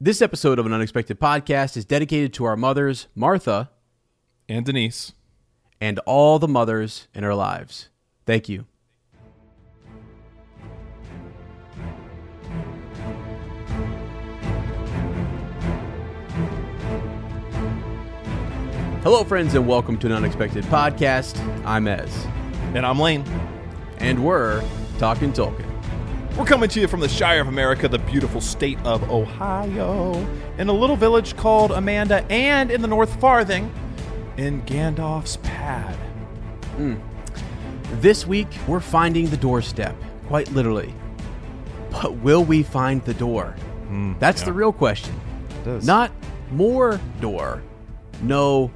This episode of an Unexpected Podcast is dedicated to our mothers, Martha, and Denise. and all the mothers in our lives. Thank you. Hello, friends, and welcome to an Unexpected Podcast. I'm Ez, And I'm Lane. and we're talking Tolkien. We're coming to you from the Shire of America, the beautiful state of Ohio, in a little village called Amanda, and in the North Farthing, in Gandalf's Pad. Hmm. This week, we're finding the doorstep, quite literally. But will we find the door? Hmm, That's the real question. Not more door. No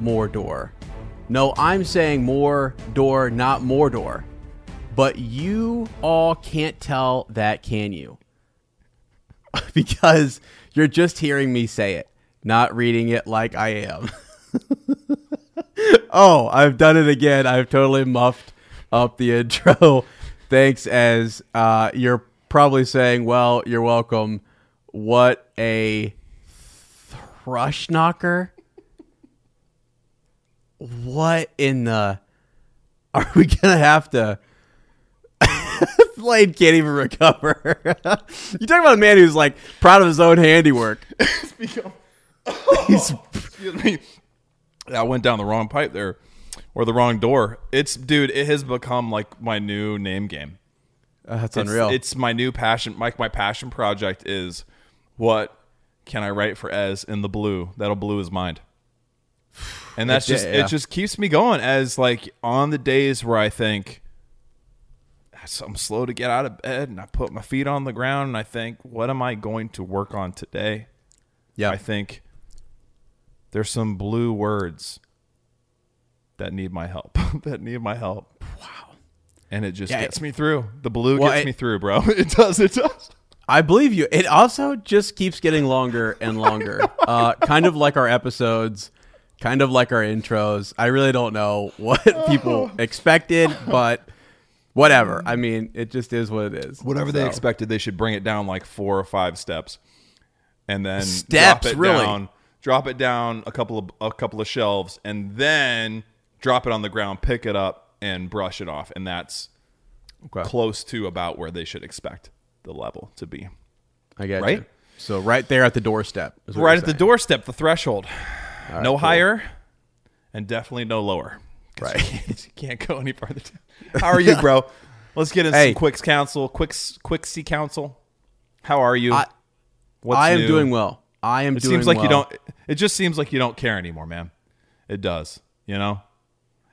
more door. No, I'm saying more door, not more door. But you all can't tell that, can you? because you're just hearing me say it, not reading it like I am. oh, I've done it again. I've totally muffed up the intro. Thanks, as uh, you're probably saying, well, you're welcome. What a thrush knocker. What in the. Are we going to have to. Lane can't even recover. you talk about a man who's like proud of his own handiwork. He's Excuse me. I went down the wrong pipe there, or the wrong door. It's, dude, it has become like my new name game. Uh, that's It's- unreal. It's my new passion. Like my passion project is what can I write for Ez in the blue? That'll blue his mind. And that's Yeah, just yeah. it. Just keeps me going as like on the days where I think I'm slow to get out of bed, and I put my feet on the ground, and I think, what am I going to work on today? yeah. I think there's some blue words that need my help. that need my help. Wow. And it just Yeah, gets it- me through. The blue Well, gets it- me through, bro. It does. It does. I believe you. It also just keeps getting longer and longer. uh, kind of like our episodes, kind of like our intros. I really don't know what people expected, but whatever. I mm. mean, it just is what it is. Whatever they expected, they should bring it down like four or five steps, and then Steps, drop it really? down. Drop it down a couple of a couple of shelves, and then drop it on the ground, pick it up, and brush it off, and that's Okay. close to about where they should expect the level to be. I get Right? you. So right there at the doorstep. right at the doorstep, the threshold. no cool. higher, and definitely no lower. Right. You can't, go any farther Down. How are you, bro? Let's get into Hey. some quick counsel. Quicks quick C counsel. How are you? I- What's I am new? doing well. I am It doing seems like you well. don't. It just seems like you don't care anymore, man. It does. You know.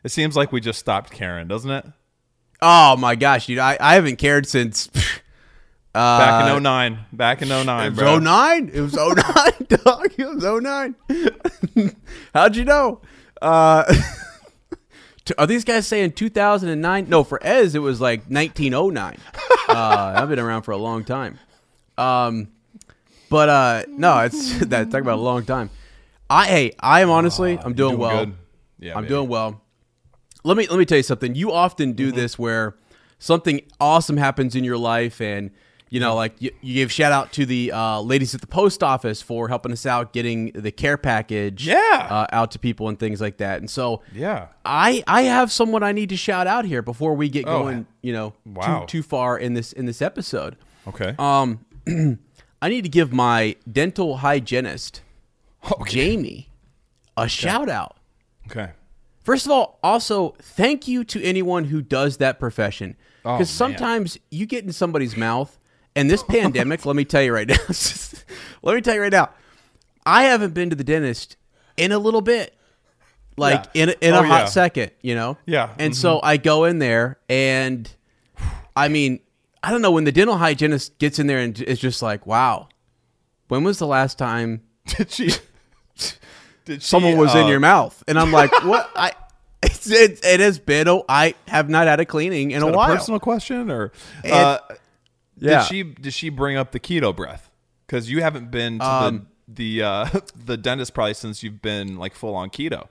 It seems like we just stopped caring, doesn't it? Oh my gosh, dude! I, I haven't cared since. Uh, Back in 09. Back in 09, It was bro. 09. It was 09, dog. It was 09. How'd you know? Uh, are these guys saying 2009? No, for Ez, it was like 1909. Uh, I've been around for a long time. Um, but uh, no, it's that talk about a long time. I hey, I am honestly, I'm doing, doing well. good. Yeah, I'm baby. doing well. Let me let me tell you something. You often do this where something awesome happens in your life, and you know, like you, you give shout out to the uh, ladies at the post office for helping us out getting the care package, Yeah. uh, out to people and things like that. And so, Yeah. I I have someone I need to shout out here before we get Oh, going. You know, wow. too too far in this in this episode. Okay. Um, I need to give my dental hygienist, Jamie, a shout out. Okay. First of all, also thank you to anyone who does that profession Oh, because man. sometimes you get in somebody's mouth, and this pandemic. let me tell you right now. let me tell you right now. I haven't been to the dentist in a little bit, like Yeah. in a, in Oh, a hot yeah. second, you know. Yeah. And so I go in there, and I mean, I don't know when the dental hygienist gets in there and is just like, "Wow, when was the last time Did she? Did she, someone was in uh, your mouth, and I'm like, what? I it's, it, it has been. A, I have not had a cleaning in Is a while. personal question or? uh, yeah. Did she did she bring up the keto breath? Because you haven't been to Um, the the uh, the dentist probably since you've been like full on keto.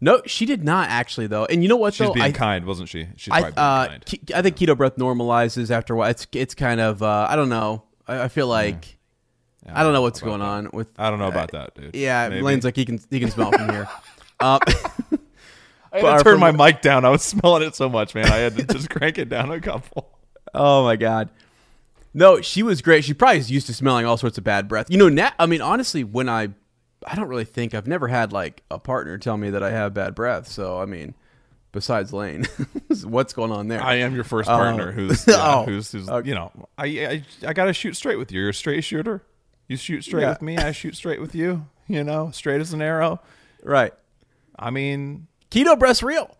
no, she did not actually though. And you know what She's though? being I, kind, wasn't she? She's I, probably being uh, kind. ke- I think keto breath normalizes after a while. It's it's kind of uh, I don't know. I, I feel like I don't know what's going on with. I don't know about that, dude. Yeah, Maybe. Lane's like he can he can smell from here. Um, I had to turn my mic down. I was smelling it so much, man. I had to just crank it down a couple. Oh my god. No, she was great. She probably is used to smelling all sorts of bad breath. You know, na- I mean, honestly, when I, I don't really think I've never had like a partner tell me that I have bad breath. So I mean, besides Lane, what's going on there? I am your first Uh, partner who's yeah, oh, who's, who's okay. you know I, I I gotta shoot straight with you. You're a straight shooter. You shoot straight Yeah. with me. I shoot straight with you. You know, straight as an arrow. right. I mean, Keto breath's real.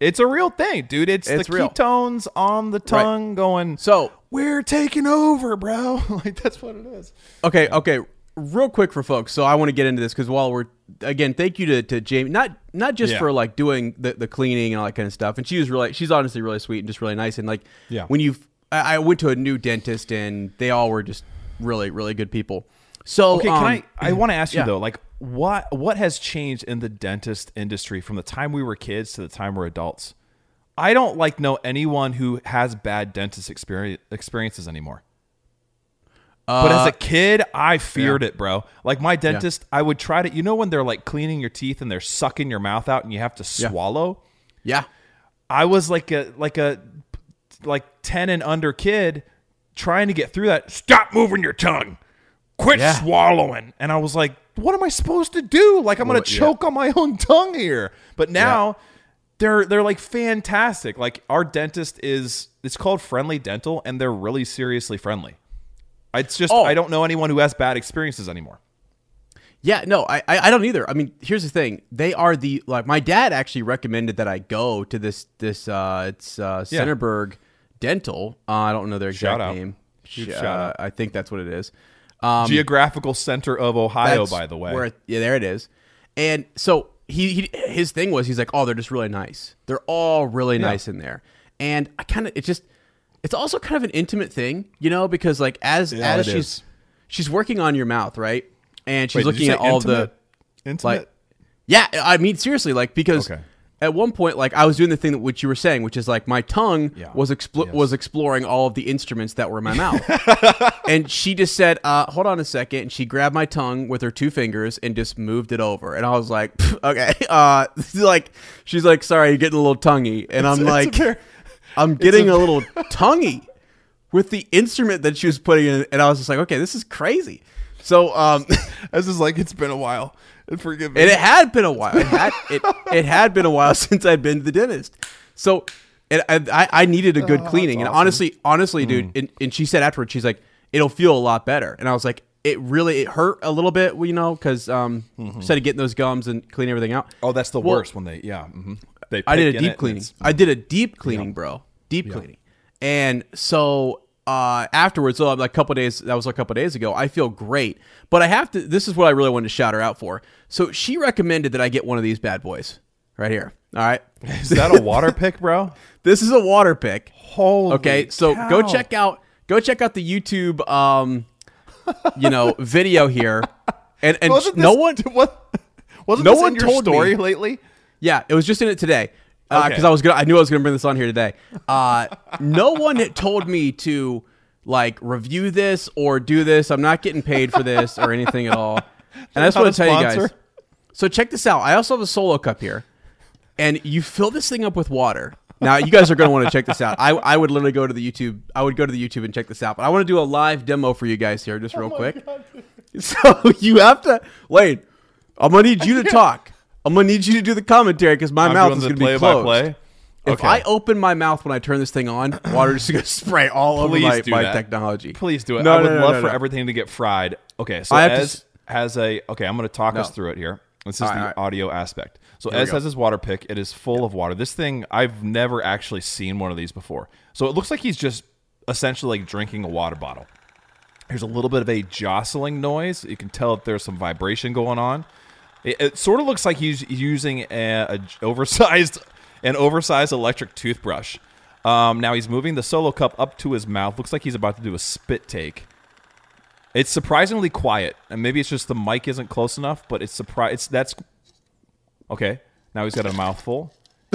It's a real thing, dude. It's, It's the real. ketones on the tongue going. So we're taking over, bro. like that's what it is. okay, okay. Real quick for folks, so I want to get into this because while we're again, thank you to, to Jamie, not not just Yeah. for like doing the, the cleaning and all that kind of stuff, and she was really, she's honestly really sweet and just really nice, and like Yeah. when you, I I went to a new dentist and they all were just really really good people. So Okay, um, can I? I want to ask you yeah. though, like what what has changed in the dentist industry from the time we were kids to the time we're adults? I don't like know anyone who has bad dentist experience experiences anymore. but as a uh, kid, I feared it, bro. Like my dentist, I would try to, you know, when they're like cleaning your teeth and they're sucking your mouth out and you have to swallow. Yeah, I was like a like a like ten and under kid trying to get through that. Stop moving your tongue. Quit Yeah. swallowing. And I was like, what am I supposed to do? Like I'm gonna yeah. choke on my own tongue here. But now they're they're like fantastic. Like our dentist is it's called Friendly Dental, and they're really seriously friendly. It's just Oh. I don't know anyone who has bad experiences anymore. Yeah, no, I, I don't either. I mean, here's the thing: they are the like my dad actually recommended that I go to this this uh it's uh Yeah. Dental. Uh, I don't know their exact name. Shout uh, out. I think that's what it is. Um, Geographical center of Ohio, by the way. where- yeah, there it is. And so he, he his thing was he's like, oh, they're just really nice. They're all really nice in there. And I kind of it just it's also kind of an intimate thing, you know, because like as Yeah, as she's is. she's working on your mouth, right? And she's Wait, looking at all the intimate? intimate. like yeah i mean seriously like because Okay. At one point like i was doing the thing that which you were saying which is like my tongue Yeah. was explo- Yes. was exploring all of the instruments that were in my mouth. And she just said uh, hold on a second. And she grabbed my tongue with her two fingers and just moved it over. And i was like okay. Uh like she's like sorry you're getting a little tonguey. And i'm It's a like very- i'm getting a, little tonguey with the instrument that she was putting in. And i was just like okay this is crazy. So um This is like it's been a while. Forgive me. And it had been a while. It had it, it had been a while since I'd been to the dentist. So and I, I needed a good cleaning. And honestly, honestly, dude, and, and she said afterwards, she's like, it'll feel a lot better. And I was like, it really it hurt a little bit, you know, because um, instead of getting those gums and cleaning everything out. oh, that's the Well, worst when they yeah. hmm They I did a deep cleaning. I did a deep cleaning, bro. Deep cleaning. And so uh, afterwards, so like a couple days, that was a couple days ago. I feel great, but I have to. This is what I really wanted to shout her out for. So she recommended that I get one of these bad boys right here. All right, Is that a water pick, bro? this is a water pick. Holy Okay, so go check out go check out the YouTube um, you know video here, and and Wasn't no this- one what wasn't no this one told me. story lately? Yeah, it was just in it today. Because Okay. I was gonna, I knew I was gonna bring this on here today. Uh, no one had told me to like review this or do this. I'm not getting paid for this or anything at all. And I just want to tell you guys. So check this out. I also have a solo cup here, and you fill this thing up with water, now you guys are going to want to check this out. I, I would literally go to the YouTube. I would go to the YouTube and check this out. But I want to do a live demo for you guys here, just real quick. so you have to wait. I'm gonna need you to talk. I'm gonna need you to do the commentary because my I'm mouth is gonna be closed. If Okay. I open my mouth when I turn this thing on, water is gonna spray all over my, my that. technology. Please do it. No, I would no, no, love for everything to get fried. Okay, so I Ez has a okay. I'm going to talk us through it here. This is All the right. audio aspect. So Ez has his water pick. It is full of water. This thing I've never actually seen one of these before. So it looks like he's just essentially like drinking a water bottle. There's a little bit of a jostling noise. You can tell that there's some vibration going on. It, it sort of looks like he's using a, a oversized an oversized electric toothbrush. Um, now he's moving the solo cup up to his mouth. Looks like he's about to do a spit take. It's surprisingly quiet, and maybe it's just the mic isn't close enough. But it's surprise. It's that's okay. Now he's got a mouthful,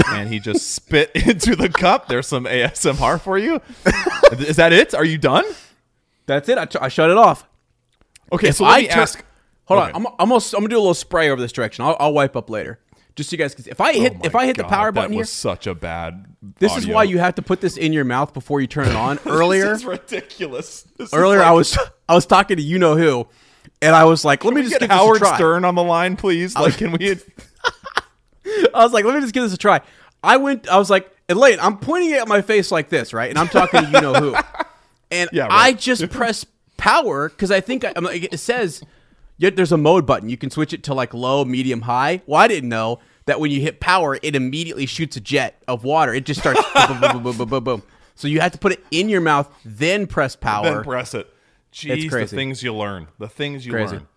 and he just spit into the cup. There's some ASMR for you. Is that it? Are you done? That's it. I, t- I shut it off. Okay, If so let I me tur- ask. Hold Okay. on. I'm, I'm, gonna, I'm gonna do a little spray over this direction. I'll, I'll wipe up later. Just so you guys can see. If I oh hit Oh if I hit the power button here, such a bad. this is why you have to put this in your mouth before you turn it on. Earlier, This is ridiculous. This is earlier like- I was I was talking to you know who, and I was like, let me just get give Howard this a try. Stern on the line, please. Like, can we? I was like, let me just give this a try. I went. I was like, Elaine, I'm pointing at my face like this, right? And I'm talking to you know who, and Yeah, I just press power because I think I, I'm like, it says yet there's a mode button. You can switch it to like low, medium, high. Well, I didn't know that when you hit power, it immediately shoots a jet of water. It just starts boom, boom, boom, boom, boom, boom, boom. So you have to put it in your mouth, then press power. then press it. Jeez, the things you learn. The things you Crazy. learn.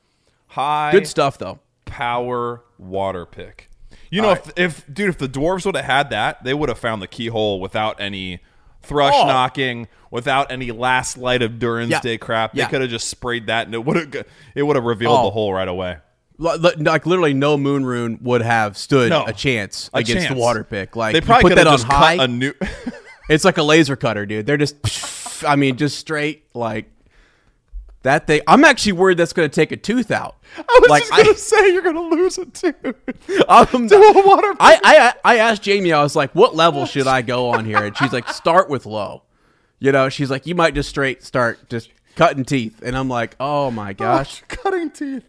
High Good stuff though. power water pick. You know, if, if dude, if the dwarves would have had that, they would have found the keyhole without any thrush Oh. knocking, without any last light of Durin's Yeah. Day crap. They Yeah. could have just sprayed that, and it would have it would have revealed Oh. the hole right away. Li- li- Like literally, no moon rune would have stood No. a chance A against chance. the water pick. Like they probably put that on high. cut a new. It's like a laser cutter, dude. They're just, I mean, just straight like that thing. I'm actually worried that's going to take a tooth out. I was like just gonna I, say you're gonna lose it too. I'm, To a water pick. I, I, I asked Jamie. I was like, "What level should I go on here?" And she's like, "Start with low." You know, she's like, "You might just straight start just cutting teeth." And I'm like, "Oh my gosh!" cutting teeth.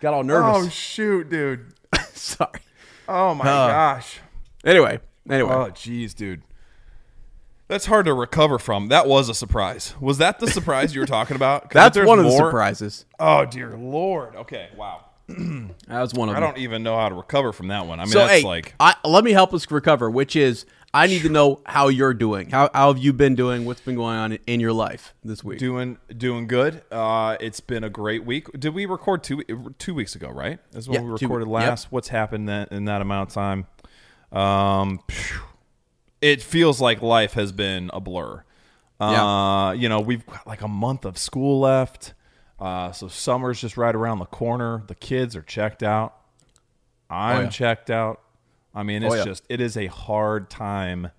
Got all nervous. Oh shoot, dude. Sorry. Oh my Uh, gosh. Anyway, anyway. Oh jeez, dude. That's hard to recover from. That was a surprise. Was that the surprise you were talking about? that's one of the surprises. Oh dear lord. Okay, wow. That was one of I them. don't even know how to recover from that one. I mean, so that's hey, like I, let me help us recover. Which is, I need to know how you're doing. How, how have you been doing? What's been going on in, in your life this week? doing doing good. Uh, it's been a great week. Did we record two two weeks ago? Right, that's when Yeah, we two- recorded yep. last. What's happened that, in that amount of time? Um, phew. It feels like life has been a blur. Uh, you know, we've got like a month of school left. Uh, so summer's just right around the corner. The kids are checked out. I'm Oh, yeah. checked out. I mean, it's yeah. just it is a hard time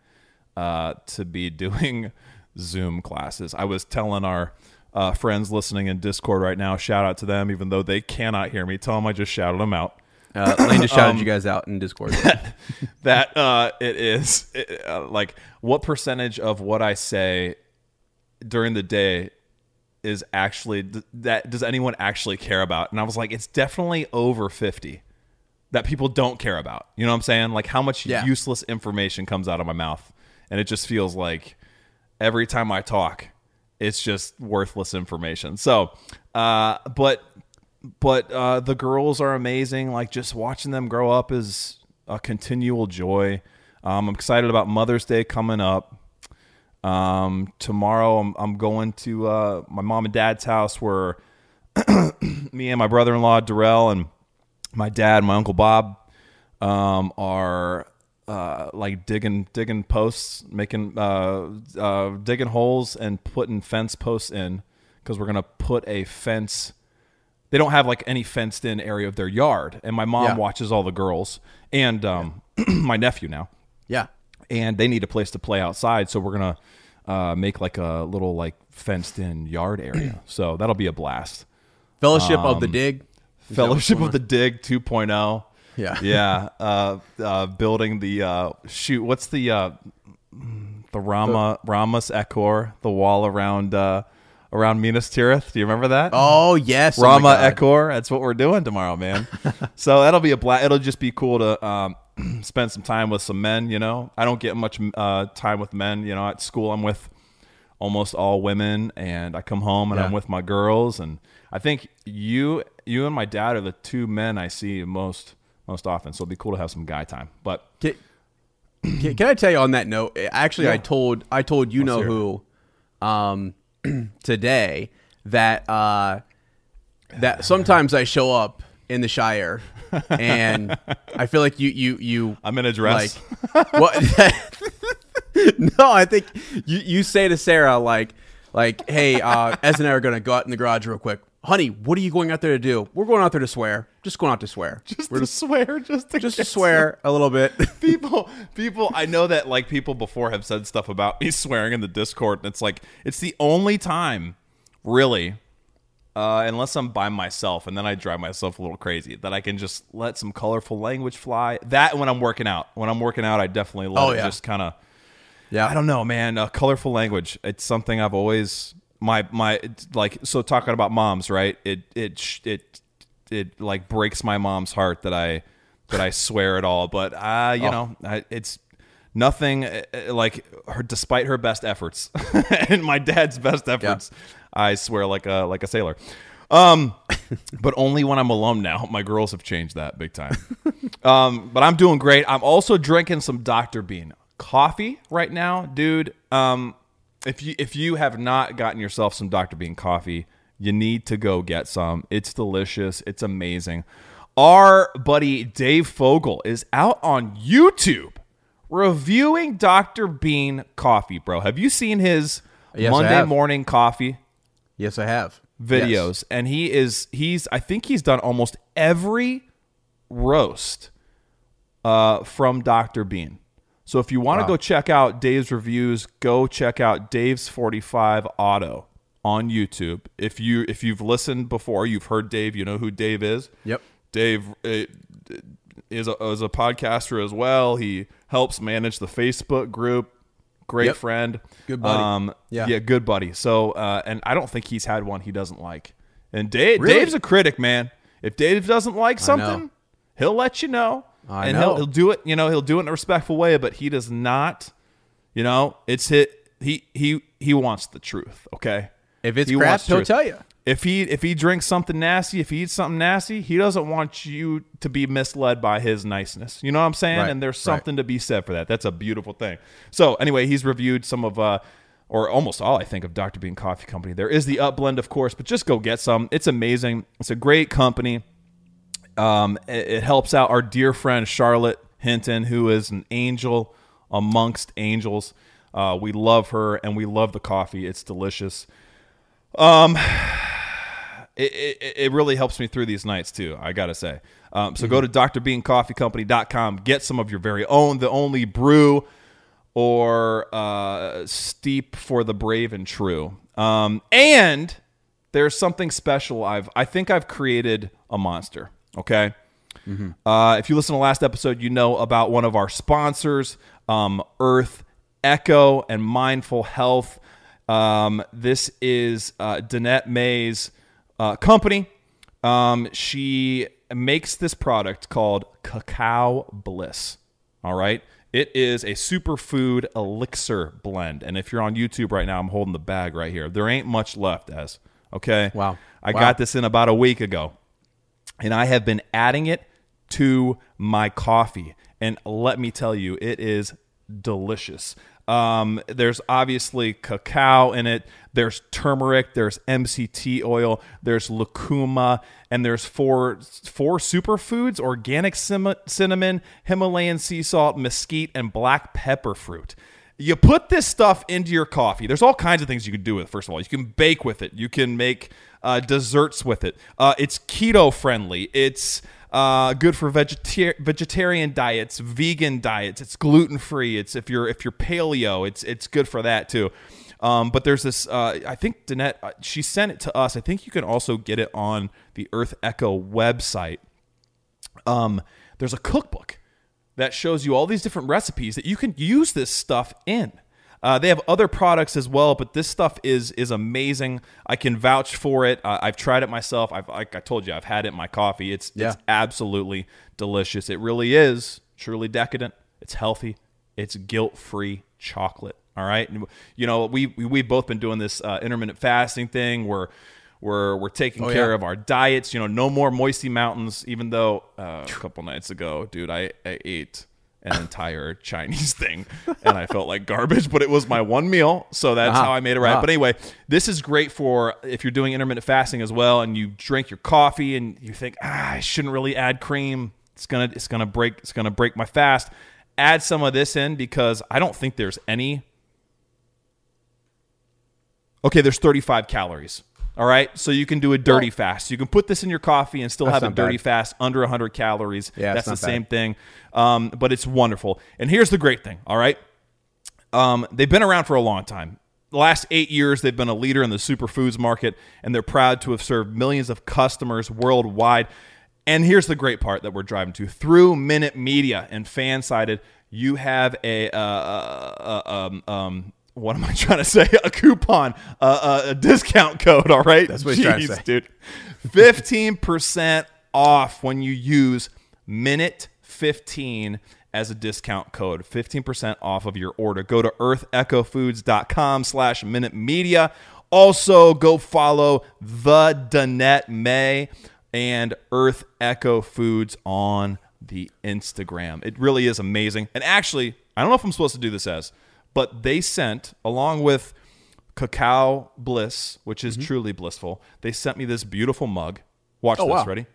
uh, to be doing Zoom classes. I was telling our uh, friends listening in Discord right now, shout out to them, even though they cannot hear me. Tell them I just shouted them out. Uh, Lane just shouted Um, you guys out in Discord. That uh, it is it, uh, like what percentage of what I say during the day is actually th- that does anyone actually care about? And I was like, it's definitely over fifty that people don't care about. You know what I'm saying? Like how much Yeah. useless information comes out of my mouth, and it just feels like every time I talk, it's just worthless information. So, uh, but but uh, the girls are amazing. Like just watching them grow up is a continual joy. Um, I'm excited about Mother's Day coming up. Um, tomorrow I'm, I'm going to uh, my mom and dad's house where me and my brother-in-law Darrell and my dad, my uncle Bob, um, are uh, like digging digging posts, making uh, uh, digging holes and putting fence posts in because we're gonna put a fence. They don't have like any fenced in area of their yard, and my mom Yeah. watches all the girls and um, my nephew now yeah. and they need a place to play outside. So we're gonna uh, make like a little like fenced in yard area. so that'll be a blast. Fellowship of the Dig. Is Fellowship of the Dig 2.0. Yeah. yeah. Uh, uh, building the uh, shoot. What's the uh, the Rama Rammas Echor, the wall around uh, around Minas Tirith. Do you remember that? Oh yes, Rama oh. Echor. That's what we're doing tomorrow, man. so that'll be a black. It'll just be cool to um, spend some time with some men. You know, I don't get much uh, time with men. You know, at school I'm with almost all women, and I come home and I'm with my girls. And I think you, you and my dad are the two men I see most most often. So it'd be cool to have some guy time. But Can, can, can I tell you on that note? Actually, I told I told you know hear it. who um, today that uh, that sometimes I show up in the Shire and I feel like you you you I'm in a dress. like what? no, I think you you say to Sarah like like hey, uh, Ez and I are gonna go out in the garage real quick. Honey, what are you going out there to do? We're going out there to swear. Just going out to swear. just We're to swear, just to just to swear a little bit. people people i know that like people before have said stuff about me swearing in the discord and it's like it's the only time really uh, unless i'm by myself and then i drive myself a little crazy that i can just let some colorful language fly that when i'm working out when i'm working out i definitely let Oh, it yeah. just kind of yeah, I don't know, man. Uh, colorful language. It's something I've always my my like so talking about moms, right? It it it it like breaks my mom's heart that I that I swear at all, but uh, you Oh. know, I, it's nothing uh, uh, like her despite her best efforts and my dad's best efforts. I swear like a like a sailor. Um, but only when I'm alone now. My girls have changed that big time. Um, but I'm doing great. I'm also drinking some Dr. Bean coffee right now, dude. Um, if you if you have not gotten yourself some Dr. Bean coffee, you need to go get some. It's delicious. It's amazing. Our buddy Dave Fogel is out on YouTube reviewing Dr. Bean coffee, bro. Have you seen his Yes, Monday morning coffee? Yes, I have videos and he is he's i think he's done almost every roast uh, from dr bean so if you want to go check out dave's reviews go check out dave's 45 auto on youtube if you if you've listened before you've heard dave you know who dave is Yep. dave uh, is a, is a podcaster as well he helps manage the facebook group great Yep. friend Good buddy. um, Yeah. yeah good buddy so uh, and i don't think he's had one he doesn't like and dave Really? dave's a critic man if dave doesn't like something he'll let you know I and know. He'll, he'll do it you know he'll do it in a respectful way but he does not you know it's hit he he he wants the truth okay If it's He crap, he'll tell you. if he if he drinks something nasty, if he eats something nasty, he doesn't want you to be misled by his niceness. You know what I'm saying? Right, And there's right. something to be said for that. That's a beautiful thing. So anyway, he's reviewed some of uh or almost all I think of Dr. Bean Coffee Company. There is the Up Blend, of course, but just go get some. It's amazing. It's a great company. Um, it, it helps out our dear friend Charlotte Hinton, who is an angel amongst angels. Uh, we love her and we love the coffee. It's delicious it, it, it really helps me through these nights too. I gotta say. Um, so go to drbeancoffeecompany.com, get some of your very own, the only brew or uh, steep for the brave and true. Um, and there's something special. I've I think I've created a monster. Okay. Uh, if you listen to last episode, you know about one of our sponsors, um, Earth Echo and Mindful Health. Um, this is uh, Danette May's uh, company. Um, she makes this product called Cacao Bliss. All right. It is a superfood elixir blend. And if you're on YouTube right now, I'm holding the bag right here. There ain't much left, as okay. Wow. I Wow. got this in about a week ago and I have been adding it to my coffee. And let me tell you, it is delicious. Um, there's obviously cacao in it. There's turmeric. There's MCT oil. There's lucuma, and there's four four superfoods: organic cim- cinnamon, Himalayan sea salt, mesquite, and black pepper fruit. You put this stuff into your coffee. There's all kinds of things you can do with it. First of all, you can bake with it. You can make uh, desserts with it. Uh, it's keto friendly. It's uh, good for vegetar- vegetarian diets, vegan diets. It's gluten free. It's if you're if you're paleo, it's it's good for that too. Um, but there's this. Uh, I think Danette uh, she sent it to us. I think you can also get it on the Earth Echo website. Um, there's a cookbook that shows you all these different recipes that you can use this stuff in. Uh, they have other products as well, but this stuff is is amazing. I can vouch for it. Uh, I've tried it myself. I've, like I told you, I've had it in my coffee. It's Yeah. it's absolutely delicious. It really is truly decadent. It's healthy. It's guilt free chocolate. All right, and, you know we, we we've both been doing this uh, intermittent fasting thing. We're we're we're taking Oh, care yeah. of our diets. You know, no more moisty mountains. Even though uh, a couple nights ago, dude, I, I ate an entire Chinese thing and I felt like garbage, but it was my one meal, so that's Uh-huh. how I made it right. Uh-huh. But anyway, this is great for if you're doing intermittent fasting as well, and you drink your coffee and you think, ah, I shouldn't really add cream. It's gonna it's gonna break it's gonna break my fast. Add some of this in because I don't think there's any Okay, there's 35 calories. All right, so you can do a dirty fast. You can put this in your coffee and still have a dirty bad. fast under 100 calories. Yeah, that's the bad. same thing. Um, but it's wonderful. And here's the great thing. All right, um, they've been around for a long time. The last eight years, they've been a leader in the superfoods market, and they're proud to have served millions of customers worldwide. And here's the great part that we're driving to: through Minute Media and Fansided, you have a uh, uh, uh, um, um, what am I trying to say? A coupon, uh, a discount code. All right, That's what he's trying to say. dude. Fifteen percent off when you use Minute fifteen as a discount code. Fifteen percent off of your order. Go to EarthEchoFoods.com slash Minute Media. Also, go follow the Danette May and Earth Echo Foods on the Instagram. It really is amazing. And actually, I don't know if I'm supposed to do this as, but they sent along with Cacao Bliss, which is truly blissful. They sent me this beautiful mug. Watch Mm-hmm. Oh, this. wow. Ready?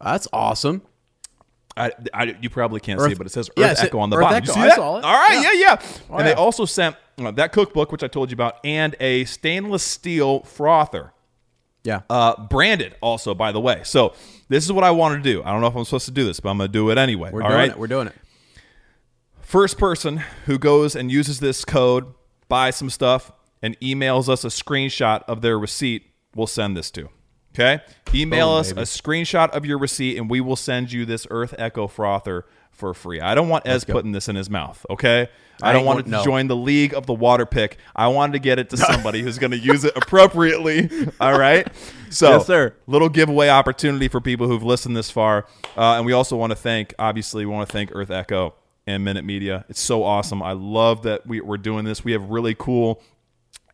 That's awesome. I, I, you probably can't Earth- see it, but it says Earth Yeah, Echo on the Earth bottom. Echo. You see that? All right, yeah, Yeah. yeah. Oh, and they also sent uh, that cookbook, which I told you about, and a stainless steel frother. Yeah. Uh, branded also, by the way. So this is what I want to do. I don't know if I'm supposed to do this, but I'm going to do it anyway. We're all doing right? it. We're doing it. First person who goes and uses this code, buys some stuff, and emails us a screenshot of their receipt, we'll send this to. Okay? Email Boom, us baby. a screenshot of your receipt, and we will send you this Earth Echo frother for free. I don't want Ez putting this in his mouth. Okay? I I don't want to no. join the league of the water pick. I wanted to get it to somebody who's going to use it appropriately. All right. So, Yes, sir. little giveaway opportunity for people who've listened this far. Uh, and we also want to thank, obviously, we want to thank Earth Echo and Minute Media. It's so awesome. I love that we, we're doing this. We have really cool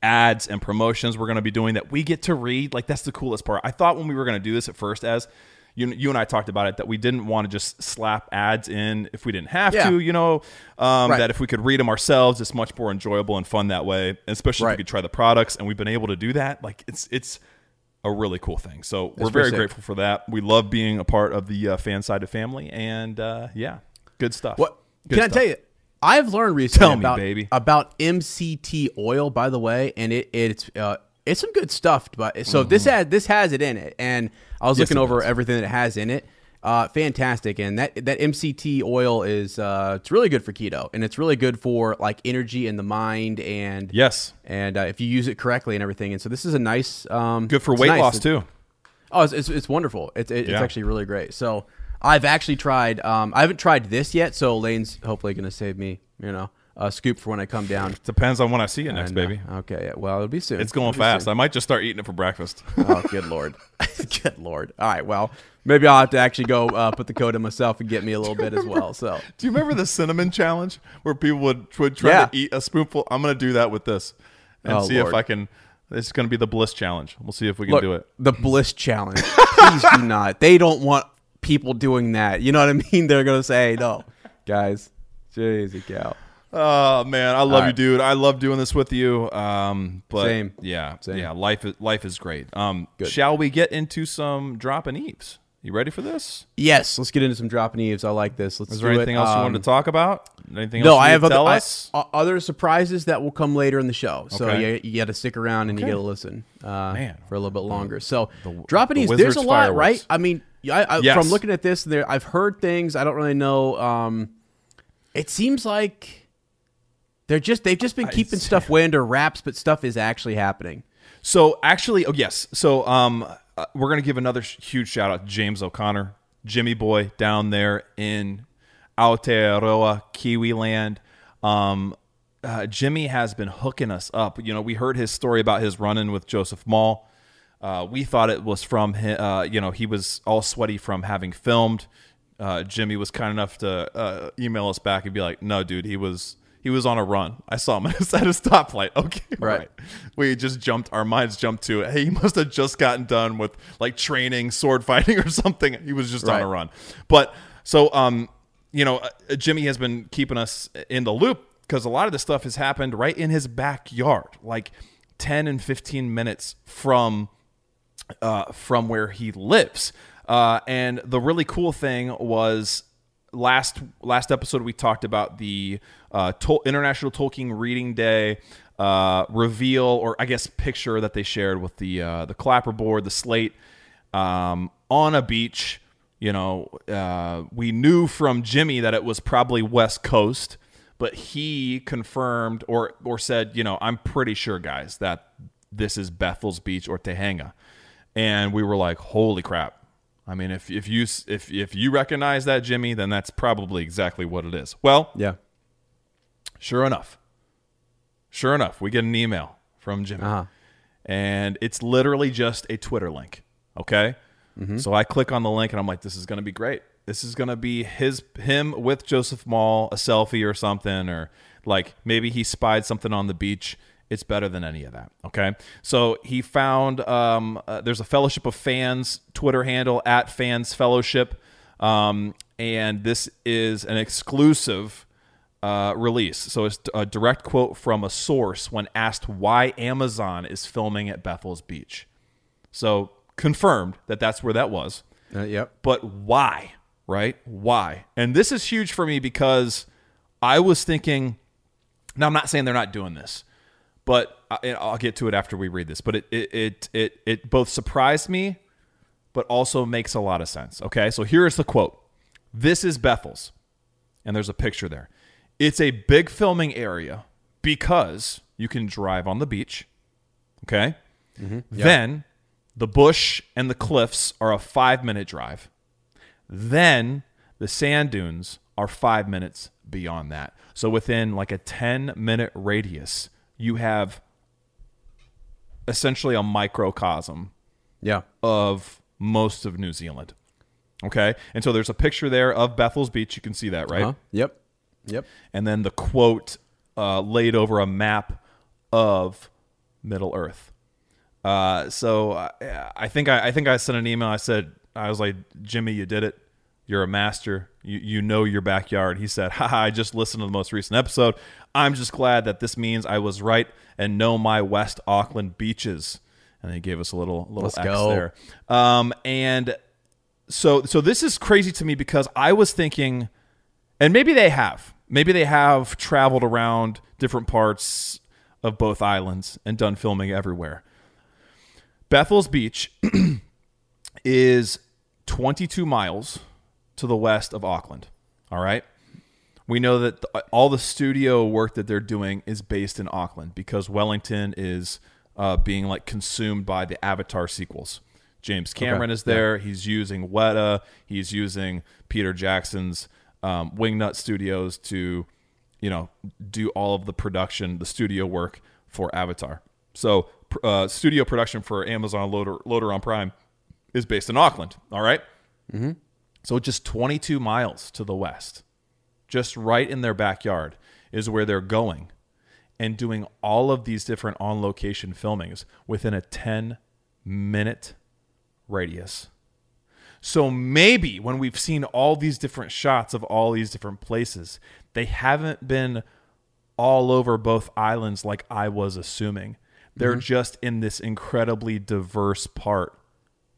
ads and promotions we're going to be doing that we get to read. Like, that's the coolest part. I thought when we were going to do this at first, as you, you and I talked about it, that we didn't want to just slap ads in if we didn't have Yeah. to, you know, um, Right. that if we could read them ourselves, it's much more enjoyable and fun that way, especially if Right. we could try the products. And we've been able to do that. Like, it's, it's, a really cool thing. So we're very sick. grateful for that. We love being a part of the uh, fan side of family, and uh, yeah, good stuff. What Good can I tell you? I've learned recently me, about baby. about MCT oil, by the way, and it it's uh, it's some good stuff. But so this has this has it in it, and I was Mm-hmm. Yes, looking over does. everything that it has in it. Uh, fantastic, and that that MCT oil is uh, it's really good for keto, and it's really good for like energy in the mind, and Yes, and uh, if you use it correctly and everything. And so this is a nice, um, good for weight nice. loss too. Oh, it's, it's, it's wonderful. It's, it, Yeah. it's actually really great. So I've actually tried. Um, I haven't tried this yet. So Lane's hopefully going to save me, you know, a scoop for when I come down. Depends on when I see you next, And, uh, baby. okay. Yeah, well, it'll be soon. It's going It'll fast. I might just start eating it for breakfast. oh, good lord. good lord. All right. Well, maybe I'll have to actually go uh, put the code in myself and get me a little bit as well. So do you remember the cinnamon challenge where people would, would try Yeah. to eat a spoonful? I'm going to do that with this and Oh, see Lord. if I can. It's going to be the bliss challenge. We'll see if we can look, do it. the Bliss Challenge. Please do not. They don't want people doing that. You know what I mean? They're going to say, no, guys. Jeez, cow. Oh man, I love All you, dude. I love doing this with you. Um, but Same. yeah, Same. yeah. Life is life is great. Um, Good. shall we get into some dropping eves? You ready for this? Yes, let's get into some dropping eaves. I like this. Let's Is there anything it. else you Um, wanted to talk about? Anything No, else you I have other, I- o- other surprises that will come later in the show. So Okay. you, you got to stick around and you Okay. got to listen uh, Man. for a little bit longer. So dropping the eaves, there's a lot, fireworks. right? I mean, I, I, Yes. from looking at this, there I've heard things. I don't really know. Um, it seems like they're just they've just been keeping stuff way under wraps, but stuff is actually happening. So actually, oh yes. So um, uh, we're gonna give another sh- huge shout out to James O'Connor, Jimmy Boy down there in Aotearoa, Kiwi Land. Um, uh, Jimmy has been hooking us up. You know, we heard his story about his run-in with Joseph Mawle. Uh, we thought it was from him. Uh, you know, he was all sweaty from having filmed. Uh, Jimmy was kind enough to uh, email us back and be like, "No, dude, he was he was on a run. I saw him at a stoplight. Okay, Right. right. We just jumped. Our minds jumped to. Hey, he must have just gotten done with like training, sword fighting, or something. He was just on a run. But so, um, you know, uh, Jimmy has been keeping us in the loop because a lot of this stuff has happened right in his backyard, like ten and fifteen minutes from uh, from where he lives. Uh, and the really cool thing was last last episode we talked about the uh, Tol- International Tolkien Reading Day uh, reveal, or I guess picture that they shared with the uh, the clapperboard, the slate um, on a beach. You know, uh, we knew from Jimmy that it was probably West Coast, but he confirmed or or said, you know, I'm pretty sure, guys, that this is Bethells Beach or Te Henga, and we were like, holy crap! I mean, if if you if if you recognize that, Jimmy, then that's probably exactly what it is. Well, Yeah. sure enough, sure enough, we get an email from Jimmy, Uh-huh. and it's literally just a Twitter link. Okay, Mm-hmm. so I click on the link, and I'm like, this is going to be great. This is going to be his him with Joseph Mawle, a selfie or something, or like maybe he spied something on the beach. It's better than any of that. Okay, so he found um, uh, there's a Fellowship of Fans Twitter handle at Fans Fellowship, um, and this is an exclusive uh, release. So it's a direct quote from a source when asked why Amazon is filming at Bethells Beach. So confirmed that that's where that was. Uh, yep. But why? Right? Why? And this is huge for me because I was thinking. Now I'm not saying they're not doing this, but I, I'll get to it after we read this. But it it it it, it both surprised me, but also makes a lot of sense. Okay, so here is the quote. This is Bethells, and there's a picture there. It's a big filming area because you can drive on the beach. Okay. Mm-hmm. Then the bush and the cliffs are a five minute drive. Then the sand dunes are five minutes beyond that. So within like a 10 minute radius, you have essentially a microcosm Yeah. of most of New Zealand. Okay. And so there's a picture there of Bethells Beach. You can see that, right? Uh-huh. Yep. Yep. and then the quote uh, laid over a map of Middle Earth. Uh, so I, I think I, I think I sent an email. I said I was like, Jimmy, you did it. You're a master. You you know your backyard. He said, Haha, I just listened to the most recent episode. I'm just glad that this means I was right and know my West Auckland beaches. And he gave us a little little Let's X go. there. Um, and so so this is crazy to me because I was thinking and maybe they have maybe they have traveled around different parts of both islands and done filming everywhere bethells beach is 22 miles to the west of auckland all right we know that th- all the studio work that they're doing is based in auckland because wellington is uh, being like consumed by the avatar sequels. James cameron is there. He's using weta. He's using peter jackson's um, wingnut studios to you know do all of the production the studio work for avatar. So uh, studio production for amazon loader loader on prime is based in auckland. All right? so just 22 miles to the west just right in their backyard is where they're going and doing all of these different on location filmings within a 10 minute radius. So maybe when we've seen all these different shots of all these different places, they haven't been all over both islands like I was assuming. They're mm-hmm. just in this incredibly diverse part,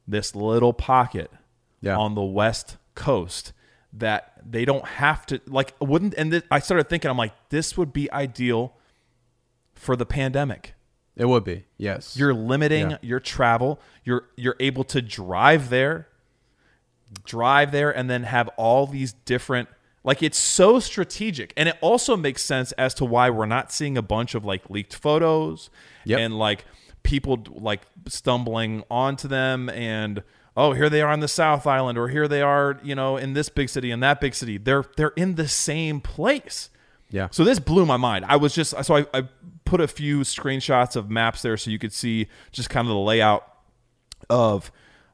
this little pocket Yeah. on the west coast that they don't have to like wouldn't and th- I started thinking I'm like this would be ideal for the pandemic. It would be. Yes. You're limiting Yeah. your travel. You're you're able to drive there, drive there, and then have all these different. Like it's so strategic, and it also makes sense as to why we're not seeing a bunch of like leaked photos Yep. and like people like stumbling onto them and oh, here they are on the South Island, or here they are, you know, in this big city and that big city. They're they're in the same place. Yeah. So this blew my mind. I was just so I, I put a few screenshots of maps there so you could see just kind of the layout of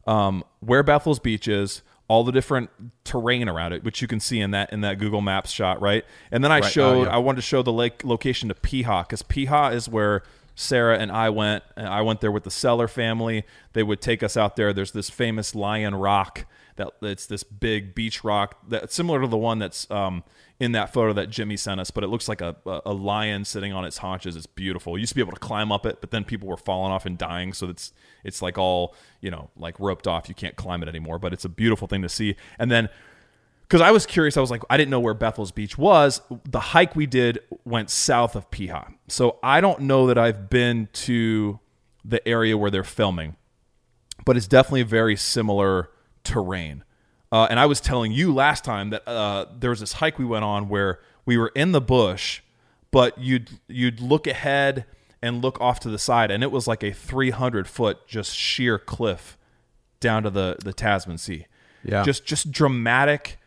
um, where Bethells Beach is, all the different terrain around it, which you can see in that in that Google Maps shot, right? And then I Right. Oh, showed yeah. I wanted to show the lake location to Piha because Piha is where Sarah and I went. And I went there with the Seller family. They would take us out there. There's this famous Lion Rock that it's this big beach rock that's similar to the one that's um, in that photo that Jimmy sent us, but it looks like a, a, lion sitting on its haunches. It's beautiful. You used to be able to climb up it, but then people were falling off and dying, so it's it's like all you know, like roped off. You can't climb it anymore, but it's a beautiful thing to see. And then because I was curious, I was like, I didn't know where Bethells Beach was. The hike we did went south of Piha, so I don't know that I've been to the area where they're filming, but it's definitely very similar terrain. Uh, and I was telling you last time that uh, there was this hike we went on where we were in the bush, but you'd you'd look ahead and look off to the side, and it was like a 300 foot just sheer cliff down to the the Tasman Sea. Yeah. just just dramatic,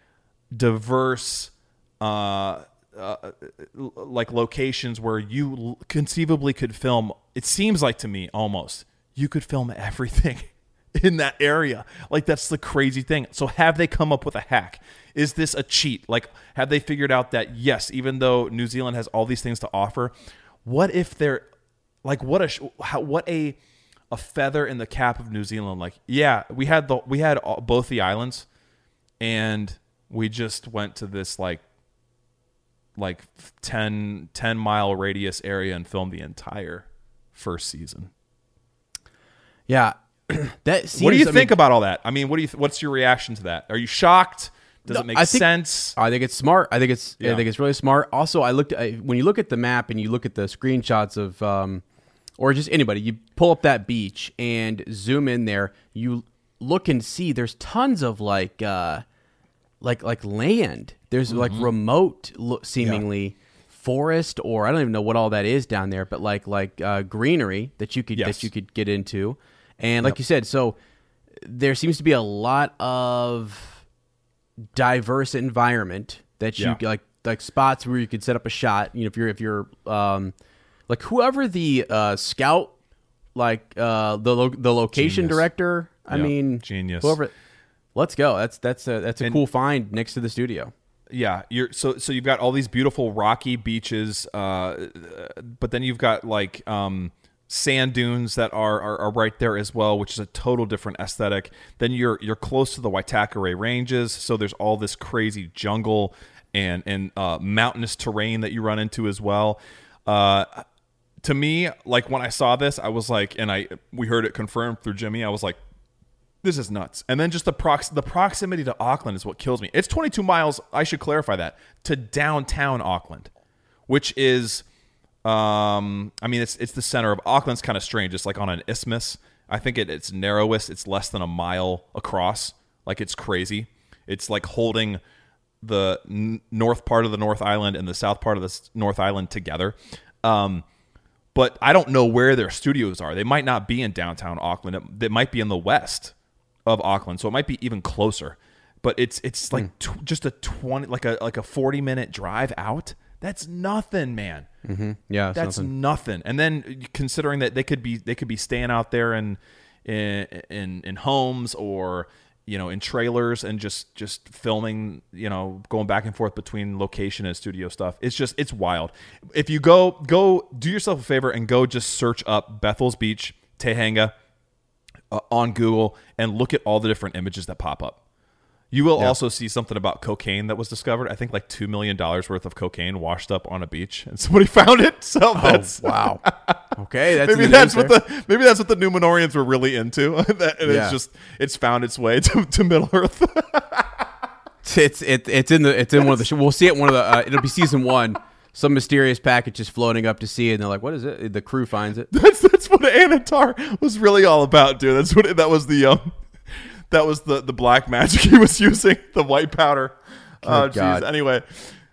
diverse. Uh, uh, like locations where you conceivably could film. It seems like to me almost you could film everything in that area. Like that's the crazy thing. So have they come up with a hack? Is this a cheat? Like have they figured out that yes, even though New Zealand has all these things to offer, what if they're like what a how, what a a feather in the cap of New Zealand? Like yeah, we had the we had all, both the islands, and we just went to this like like 10, 10 mile radius area and filmed the entire first season. Yeah. that seems, what do you I think mean, about all that? I mean, what do you? Th- what's your reaction to that? Are you shocked? Does No, it make I think- sense? I think it's smart. I think it's Yeah. I think it's really smart. Also, I looked at when you look at the map and you look at the screenshots of um, or just anybody, you pull up that beach and zoom in there. You look and see there's tons of like uh, like like land. There's like Mm-hmm. remote lo- seemingly forest or I don't even know what all that is down there, but like like uh, greenery that you could Yes. that you could get into. And like you said, so there seems to be a lot of diverse environment that you Yeah. like like spots where you could set up a shot you know if you're if you're um like whoever the uh scout like uh the lo- the location Genius. director i Yeah. mean Genius. whoever let's go that's that's a that's a And- cool find next to the studio yeah, you're so so you've got all these beautiful rocky beaches, uh, but then you've got like um, sand dunes that are, are are right there as well, which is a total different aesthetic. Then you're you're close to the Waitakere Ranges, so there's all this crazy jungle and and uh, mountainous terrain that you run into as well. Uh, to me, like when I saw this, I was like, and I we heard it confirmed through Jimmy. I was like, this is nuts. And then just the prox the proximity to Auckland is what kills me. It's 22 miles. I should clarify that to downtown Auckland, which is, um, I mean, it's it's the center of Auckland's kind of strange. It's like on an isthmus. I think at its narrowest, it's less than a mile across. Like it's crazy. It's like holding the n- north part of the North Island and the south part of the s- North Island together. Um, but I don't know where their studios are. They might not be in downtown Auckland. It, they might be in the west of Auckland, so it might be even closer. But it's it's like hmm. tw- just a twenty, like a like a forty minute drive out. That's nothing, man. Mm-hmm. yeah That's nothing. nothing. And then considering that they could be they could be staying out there in in in, in homes or you know in trailers and just just filming you know going back and forth between location and studio stuff it's just it's wild if you go go do yourself a favor and go just search up bethells beach Te Henga uh, on google and look at all the different images that pop up you will also see something about cocaine that was discovered. I think like two million dollars worth of cocaine washed up on a beach, and somebody found it. So that's wow okay that's maybe that's what there. the maybe that's what the Numenoreans were really into. that, and Yeah. it's just it's found its way to, to Middle Earth. it's it, it's in the it's in one of the we'll see it in one of the uh, it'll be season one some mysterious package is floating up to sea and they're like what is it the crew finds it that's that's what Annatar was really all about, dude. That's what it, that was the um that was the the black magic he was using, the white powder. Oh God. jeez. Anyway,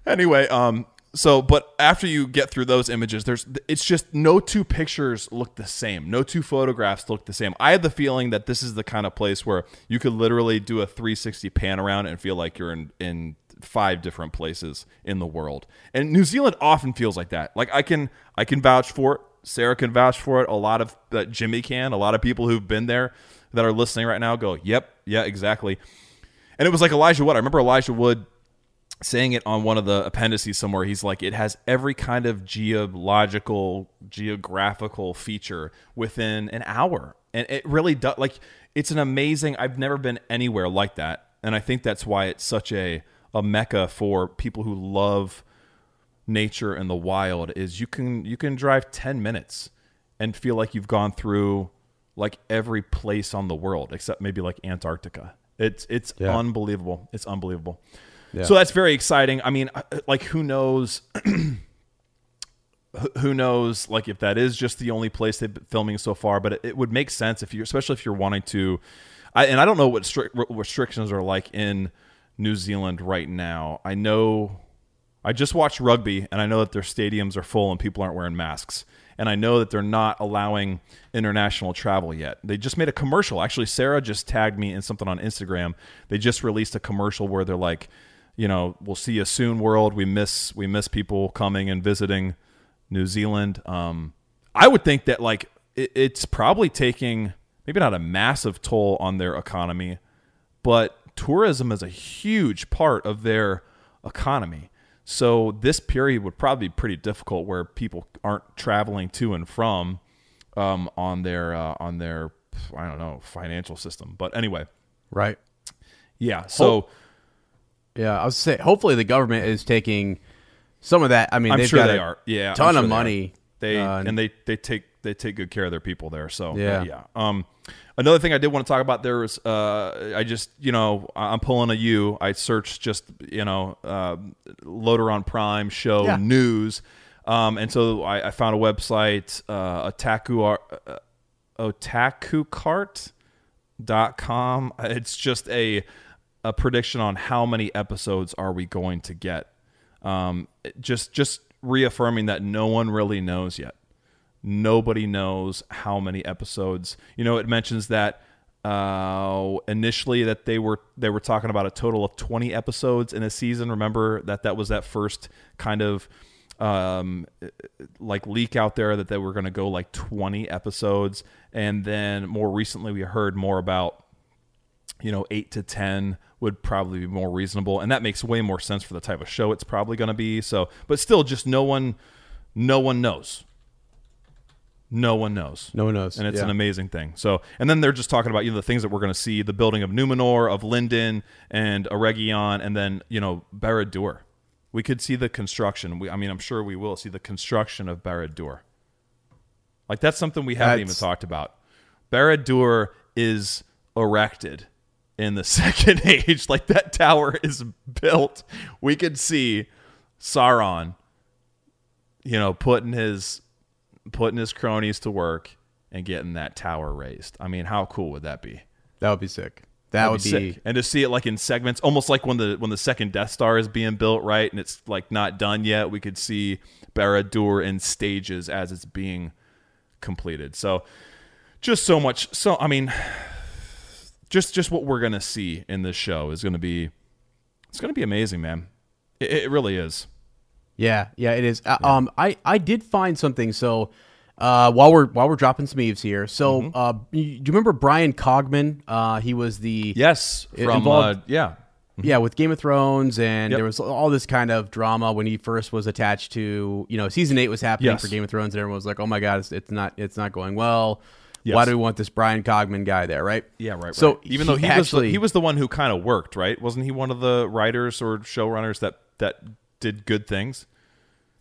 anyway, um so but after you get through those images there's it's just no two pictures look the same no two photographs look the same i have the feeling that this is the kind of place where you could literally do a 360 pan around and feel like you're in in five different places in the world. And new zealand often feels like that. Like i can i can vouch for it. Sarah can vouch for it. A lot of that jimmy can. A lot of people who've been there that are listening right now go yep yeah exactly. And it was like elijah wood. I remember elijah wood saying it on one of the appendices somewhere. He's like it has every kind of geological geographical feature within an hour. And it really does like it's an amazing i've never been anywhere like that. And i think that's why it's such a a mecca for people who love nature and the wild is you can you can drive 10 minutes and feel like you've gone through like every place on the world except maybe like antarctica it's it's Yeah. unbelievable it's unbelievable so that's very exciting. I mean, uh, like, who knows? who- who knows? Like, if that is just the only place they've been filming so far, but it, it would make sense if you're, especially if you're wanting to. I, and I don't know what strict restrictions are like in New Zealand right now. I know I just watched rugby and I know that their stadiums are full and people aren't wearing masks. And I know that they're not allowing international travel yet. They just made a commercial. Actually, Sarah just tagged me in something on Instagram. They just released a commercial where they're like, you know, we'll see you soon, world. We miss we miss people coming and visiting New Zealand. Um, I would think that like it, it's probably taking maybe not a massive toll on their economy, but tourism is a huge part of their economy. So this period would probably be pretty difficult where people aren't traveling to and from um, on their uh, on their I don't know financial system. But anyway, Right. yeah. So Yeah, I was say hopefully the government is taking some of that. I mean, I'm they've sure got they a are. Yeah, ton sure of they money. They uh, and they they take they take good care of their people there. So Yeah. yeah. Um, another thing I did want to talk about there was uh, I just you know I'm pulling a U. I searched just you know uh, Loader on Prime show Yeah. news, um, and so I, I found a website uh, Otaku uh, otakukart.com. It's just a a prediction on how many episodes are we going to get. Um, just just reaffirming that no one really knows yet. Nobody knows how many episodes. You know, it mentions that uh, initially that they were they were talking about a total of 20 episodes in a season. Remember that that was that first kind of um, like leak out there that they were going to go like 20 episodes, and then more recently we heard more about you know, eight to 10 would probably be more reasonable. And that makes way more sense for the type of show it's probably going to be. So, but still, just no one, no one knows. No one knows. No one knows. And it's Yeah. an amazing thing. So, and then they're just talking about, you know, the things that we're going to see the building of Numenor, of Lindon, and Eregion, and then, you know, Barad-dûr. We could see the construction. We, I mean, I'm sure we will see the construction of Barad-dûr. Like, that's something we haven't even talked about. Barad-dûr is erected in the second age. Like that tower is built. We could see Sauron, you know, putting his putting his cronies to work and getting that tower raised. I mean, how cool would that be? that would be sick. That That'd would be, sick. And to see it like in segments, almost like when the when the second Death Star is being built, right, and it's like not done yet. We could see Barad-dûr in stages as it's being completed. So, just so much. So, I mean, just just what we're gonna see in this show is gonna be, it's gonna be amazing, man. It, it really is. Yeah, yeah, it is. Uh, Um, I I did find something. So, uh, while we're while we're dropping some eaves here, so Mm-hmm. uh, you, do you remember Bryan Cogman? Uh, he was the Yes, from involved- uh, yeah, yeah with Game of Thrones, and Yep. there was all this kind of drama when he first was attached to you know season eight was happening Yes. for Game of Thrones, and everyone was like, oh my god, it's, it's not it's not going well. Yes. Why do we want this Bryan Cogman guy there? Right? yeah, right. So right. even though he was actually the, he was the one who kind of worked, right? Wasn't he one of the writers or showrunners that that did good things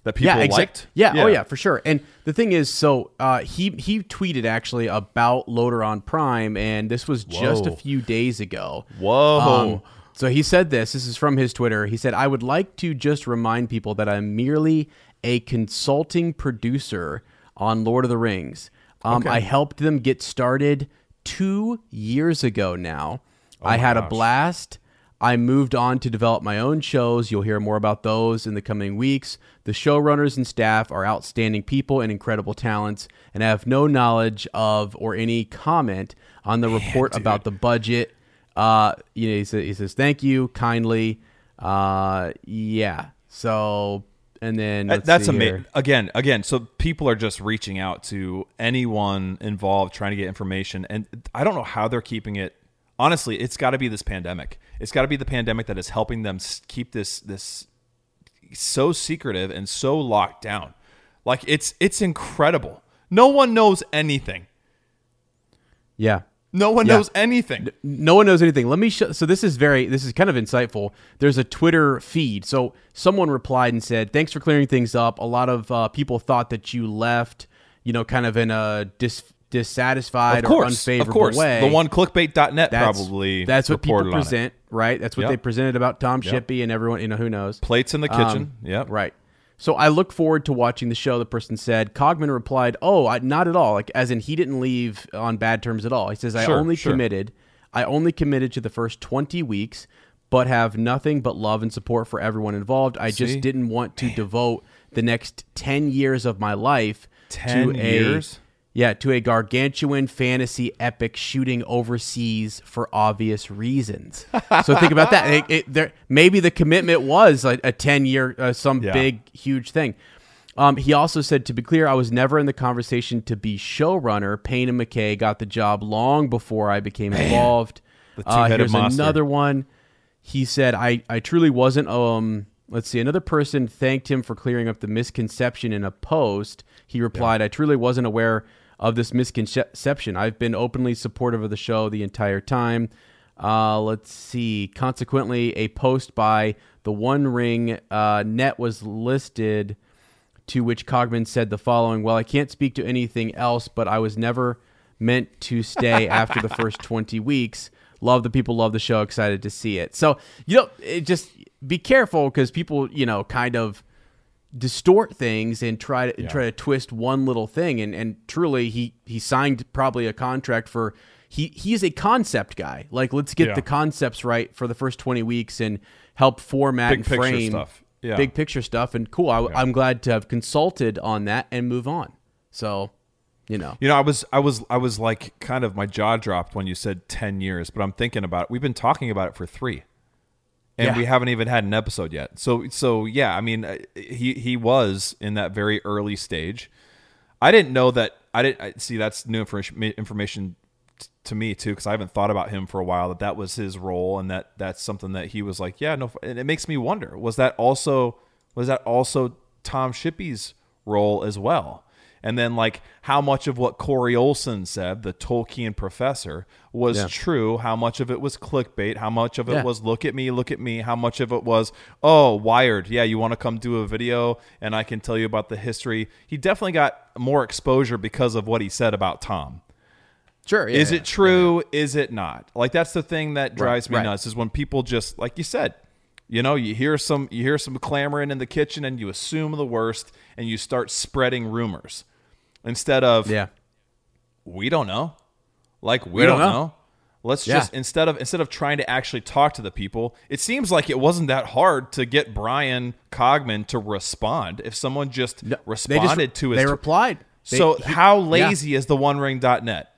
that people yeah, exac- liked? Yeah, oh yeah, for sure. And the thing is, so uh, he he tweeted actually about Loader on Prime, and this was just a few days ago. Whoa. Um, so he said this. This is from his Twitter. He said, "I would like to just remind people that I'm merely a consulting producer on Lord of the Rings. Um, I helped them get started two years ago now. I had a blast." I moved on to develop my own shows. You'll hear more about those in the coming weeks. The showrunners and staff are outstanding people and incredible talents, and I have no knowledge of or any comment on the report about the budget. Uh, you know, he says, he says thank you kindly. Uh, yeah. So, and then That's amazing. Again, again, so people are just reaching out to anyone involved trying to get information and I don't know how they're keeping it. Honestly, it's got to be this pandemic. It's got to be the pandemic that is helping them keep this this so secretive and so locked down. Like it's it's incredible. No one knows anything. Yeah. No one Yeah. knows anything. no one knows anything. Let me show. So this is very, this is kind of insightful. There's a Twitter feed. So someone replied and said, "Thanks for clearing things up. A lot of uh, people thought that you left, you know, kind of in a dis- dissatisfied Of or course, unfavorable of course. way." The one clickbait.net that's, probably that's what people reported on it. present, right? That's what Yep. they presented about Tom Shippey and everyone. You know, who knows? Plates in the kitchen. Um, yep. Right. So I look forward to watching the show. The person said. Cogman replied, "Oh, I, not at all. Like as in he didn't leave on bad terms at all. He says I Sure, only sure. committed. I only committed to the first twenty weeks, but have nothing but love and support for everyone involved. I See? just didn't want to devote the next ten years of my life 10 to years? a yeah to a gargantuan fantasy epic shooting overseas for obvious reasons. so think about that. It, it, there, maybe the commitment was like a ten year uh, some Yeah. big huge thing. Um, he also said, to be clear, I was never in the conversation to be showrunner. Payne and McKay got the job long before I became involved. The Uh, here's monster. another one. He said, I, I truly wasn't. Um, let's see. Another person thanked him for clearing up the misconception in a post. He replied, I truly wasn't aware of this misconception. I've been openly supportive of the show the entire time. Uh, let's see. Consequently, a post by the One Ring uh, net was listed to which Cogman said the following Well, I can't speak to anything else, but I was never meant to stay after the first 20 weeks. Love the people, love the show, excited to see it. So, you know, it just be careful because people, you know, kind of distort things and try to try to twist one little thing and and truly he he signed probably a contract for he he's a concept guy like let's get Yeah. the concepts right for the first 20 weeks and help format Big and picture frame stuff. Yeah. big picture stuff and cool I, i'm glad to have consulted on that and move on so you know You know, I was I was I was like kind of my jaw dropped when you said 10 years, but I'm thinking about it. We've been talking about it for 3. And Yeah. we haven't even had an episode yet. So so yeah, I mean uh, he he was in that very early stage. I didn't know that I didn't I, see that's new information information t- to me too because I haven't thought about him for a while that that was his role and that that's something that he was like yeah no and it makes me wonder was that also was that also Tom Shippey's role as well and then like how much of what Corey Olsen said the Tolkien professor was Yeah. true how much of it was clickbait how much of it Yeah. was look at me look at me how much of it was oh wired yeah you want to come do a video and I can tell you about the history he definitely got more exposure because of what he said about Tom sure yeah, is it true? Is it not? Like that's the thing that drives me right. nuts is when people just like you said, you know, you hear some you hear some clamoring in the kitchen and you assume the worst and you start spreading rumors instead of yeah we don't know. Like we, don't don't, know. know. Let's Yeah. just instead of instead of trying to actually talk to the people, it seems like it wasn't that hard to get Bryan Cogman to respond. If someone just No, responded just, to his they replied They- so he- how yeah. lazy is the one ring.net?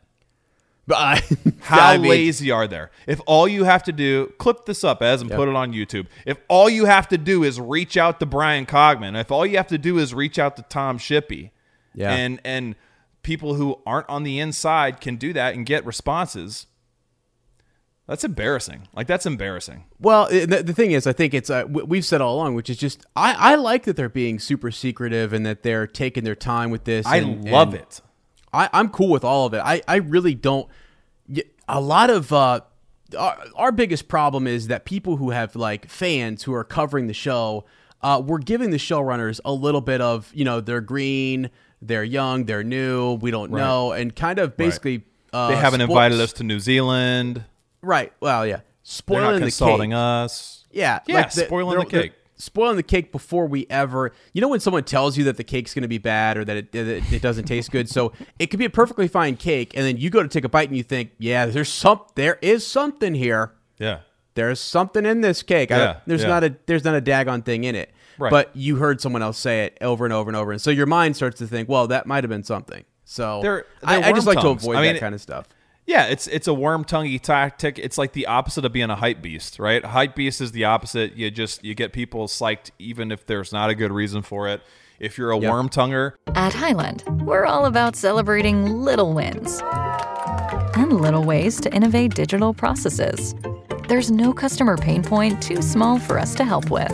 But I- How I mean, lazy are there? If all you have to do, clip this up as and put it on YouTube. If all you have to do is reach out to Bryan Cogman, if all you have to do is reach out to Tom Shippey, Yeah. and and people who aren't on the inside can do that and get responses, that's embarrassing. Like that's embarrassing. Well, the, the thing is, I think it's uh, we've said all along, which is just I, I like that they're being super secretive and that they're taking their time with this. I and- love and it. I, I'm cool with all of it. I, I really don't. A lot of uh, our, our biggest problem is that people who have like fans who are covering the show, uh, we're giving the showrunners a little bit of you know they're green, they're young, they're new, we don't know, and kind of basically uh, They haven't invited us to New Zealand. Right. Well, yeah. They're Spoiling not the cake. us. Yeah, Yeah, like the- spoiling the cake. Spoiling the cake before we ever, you know, when someone tells you that the cake's going to be bad or that it, that it doesn't taste good. So it could be a perfectly fine cake, and then you go to take a bite and you think, yeah, there's some, there is something here. Yeah. there's something in this cake. Yeah, there's yeah. not a there's not a daggone thing in it. Right. But you heard someone else say it over and over and over, and so your mind starts to think, well, that might have been something. So They're- I, they're I just worm like to avoid I mean, that kind of stuff. Yeah, it's it's a worm tonguey tactic. It's like the opposite of being a hype beast, right? Hype beast is the opposite. You just you get people psyched even if there's not a good reason for it. If you're a Yep. worm tonger, At Highland, we're all about celebrating little wins and little ways to innovate digital processes. There's no customer pain point too small for us to help with.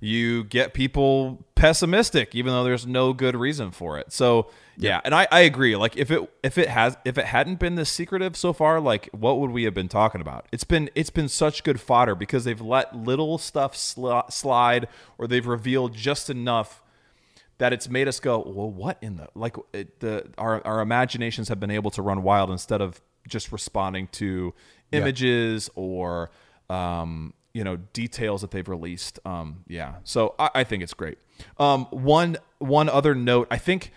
you get people pessimistic even though there's no good reason for it. So yeah. and I, I agree. Like if it if it has if it hadn't been this secretive so far like what would we have been talking about? It's been it's been such good fodder because they've let little stuff sli- slide or they've revealed just enough that it's made us go well what in the like it, the our, our imaginations have been able to run wild instead of just responding to images or um you know details that they've released um yeah so i, I think it's great um one one other note i think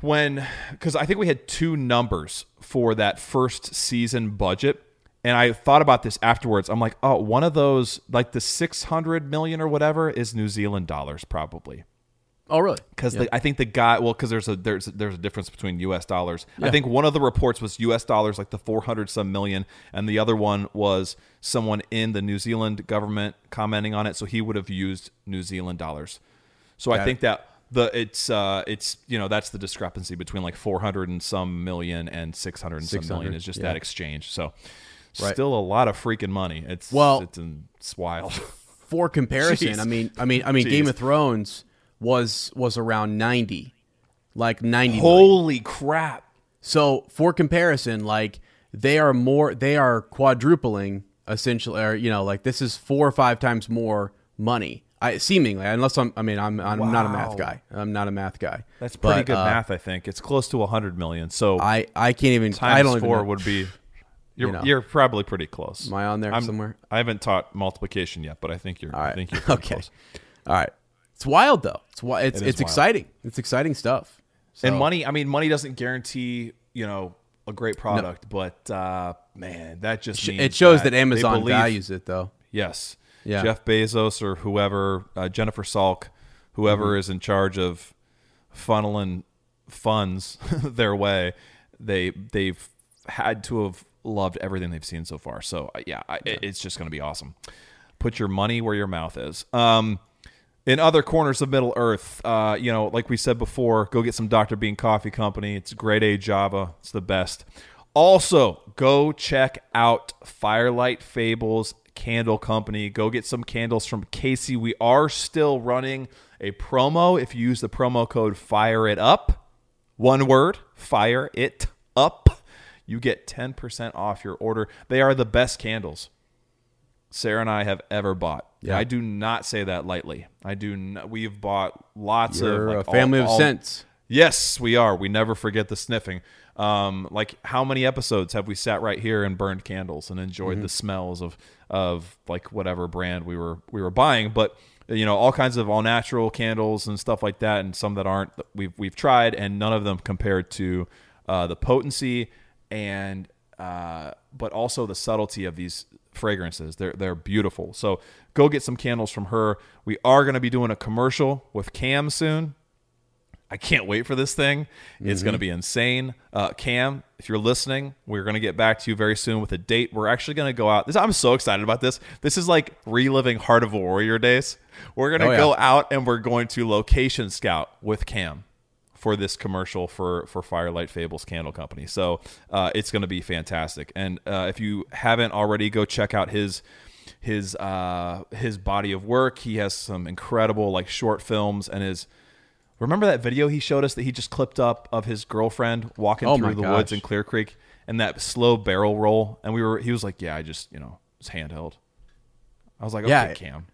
when because I think we had two numbers for that first season budget. And I thought about this afterwards. I'm like, oh, one of those, like the 600 million or whatever, is New Zealand dollars probably. Oh, really? Because I think the guy, well, because there's a there's there's a difference between U.S. dollars. I think one of the reports was U.S. dollars, like the 400 some million, and the other one was someone in the New Zealand government commenting on it, so he would have used New Zealand dollars. So I Got think that the it's uh it's you know that's the discrepancy between like 400 and some million and 600 and some million is just yeah. that exchange. So Right. still a lot of freaking money. It's Well- it's, it's wild. For comparison, Jeez. I mean, I mean, I mean, Jeez. Game of Thrones was was around ninety, like ninety. million. Holy crap! So for comparison, like they are more, they are quadrupling essentially, or you know, like this is four or five times more money. I seemingly, unless I'm, I mean, I'm, I'm not a math guy. I'm not a math guy. That's pretty But, good uh, math, I think. It's close to 100 million. So I, I can't even. times I don't four would be. You're, You know. you're probably pretty close. Am I on there I'm- somewhere? I haven't taught multiplication yet, but I think you're. All I think you're pretty okay. close. All right. It's wild though. It's wi- It's It it's wild. exciting. It's exciting stuff. And money, I mean, money doesn't guarantee you know a great product, but uh, man, that just means It shows that, they Amazon believe- values it though. Yes. Yeah. Jeff Bezos or whoever, uh, Jennifer Salke, whoever Mm-hmm. is in charge of funneling funds their way, they they've had to have loved everything they've seen so far. So uh, yeah, I, it- it's just going to be awesome. Put your money where your mouth is. Um, in other corners of Middle Earth, uh, you know, like we said before, go get some Dr. Bean Coffee Company. It's grade A Java. It's the best. Also, go check out Firelight Fables Candle Company. Go get some candles from Casey. We are still running a promo. If you use the promo code Fire It Up, one word, Fire It Up, you get 10% off your order. They are the best candles Sarah and I have ever bought. Yeah. I do not say that lightly. I do. Not, we've bought lots You're of a family all- of all- scents. Yes, we are. We never forget the sniffing. Um, like how many episodes have we sat right here and burned candles and enjoyed the smells of of like whatever brand we were we were buying? But you know, all kinds of all natural candles and stuff like that, and some that aren't. We've we've tried, and none of them compared to uh, the potency and uh, but also the subtlety of these fragrances. They're they're beautiful. So go get some candles from her. We are going to be doing a commercial with Cam soon. I can't wait for this thing. It's going to be insane. Uh, Cam, if you're listening, we're going to get back to you very soon with a date. We're actually going to go out. This, I'm so excited about this. This is like reliving Heart of a Warrior days. We're going to Oh, yeah. go out and we're going to location scout with Cam for this commercial for for Firelight Fables Candle Company. So uh, it's going to be fantastic. And uh, if you haven't already, go check out his his uh, his body of work. He has some incredible like short films and his. Remember that video he showed us that he just clipped up of his girlfriend walking Oh through the woods in Clear Creek and that slow barrel roll and we were he was like yeah I just you know it's handheld. I was like okay Yeah. Cam,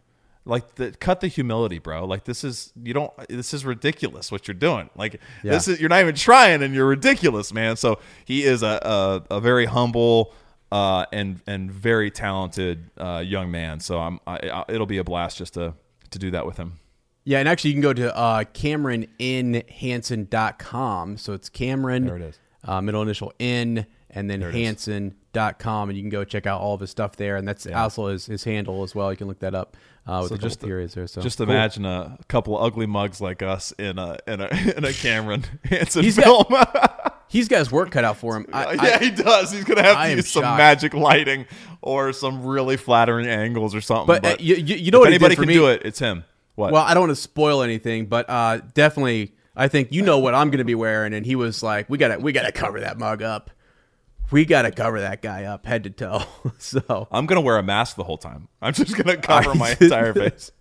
like the cut the humility bro like this is you don't this is ridiculous what you're doing like this is you're not even trying and you're ridiculous man so he is a a, a very humble. Uh, and and very talented uh, young man, so I'm I, I, it'll be a blast just to to do that with him. Yeah, and actually, you can go to uh, CameronNHanson.com. So it's Cameron, There it is. Uh, middle initial N, and then Hanson.com. And you can go check out all of his stuff there. And that's also his, his handle as well. You can look that up uh, with So just periods there. So Just cool. imagine a, couple of ugly mugs like us in a in a in a Cameron Hanson He's film. He's got his work cut out for him. I, yeah, I- he does. He's gonna have I to use some shocked. magic lighting or some really flattering angles or something. But, uh, you- you- know if what anybody can me? do it, it's him. What? Well, I don't want to spoil anything, but uh, definitely, I think you know what I'm going to be wearing. And he was like, "We got to, we got to cover that mug up. We got to cover that guy up head to toe." so, I'm gonna wear a mask the whole time. I'm just gonna cover my entire face.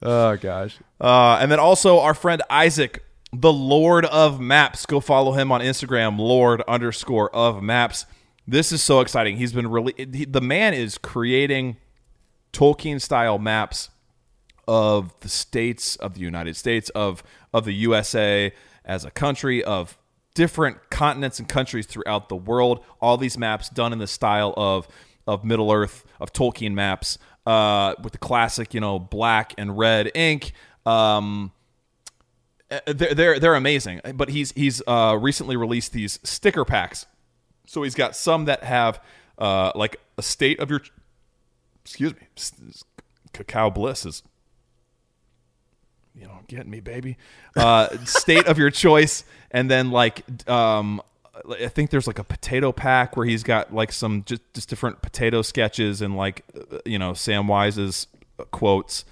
oh gosh, Uh, and then also our friend Isaac, the Lord of Maps. Go follow him on Instagram, Lord underscore of Maps. This is so exciting. He's been really he, the man is creating Tolkien style maps of the states of the United States of of the USA as a country of different continents and countries throughout the world. All these maps done in the style of of Middle Earth of Tolkien maps uh, with the classic, you know, black and red ink. Um, they're they're, they're amazing. But he's he's uh, recently released these sticker packs. So he's got some that have uh, like a state of your excuse me, cacao bliss is you know getting me baby uh state of your choice and then like um i think there's like a potato pack where he's got like some just, just different potato sketches and like uh, you know Samwise's quotes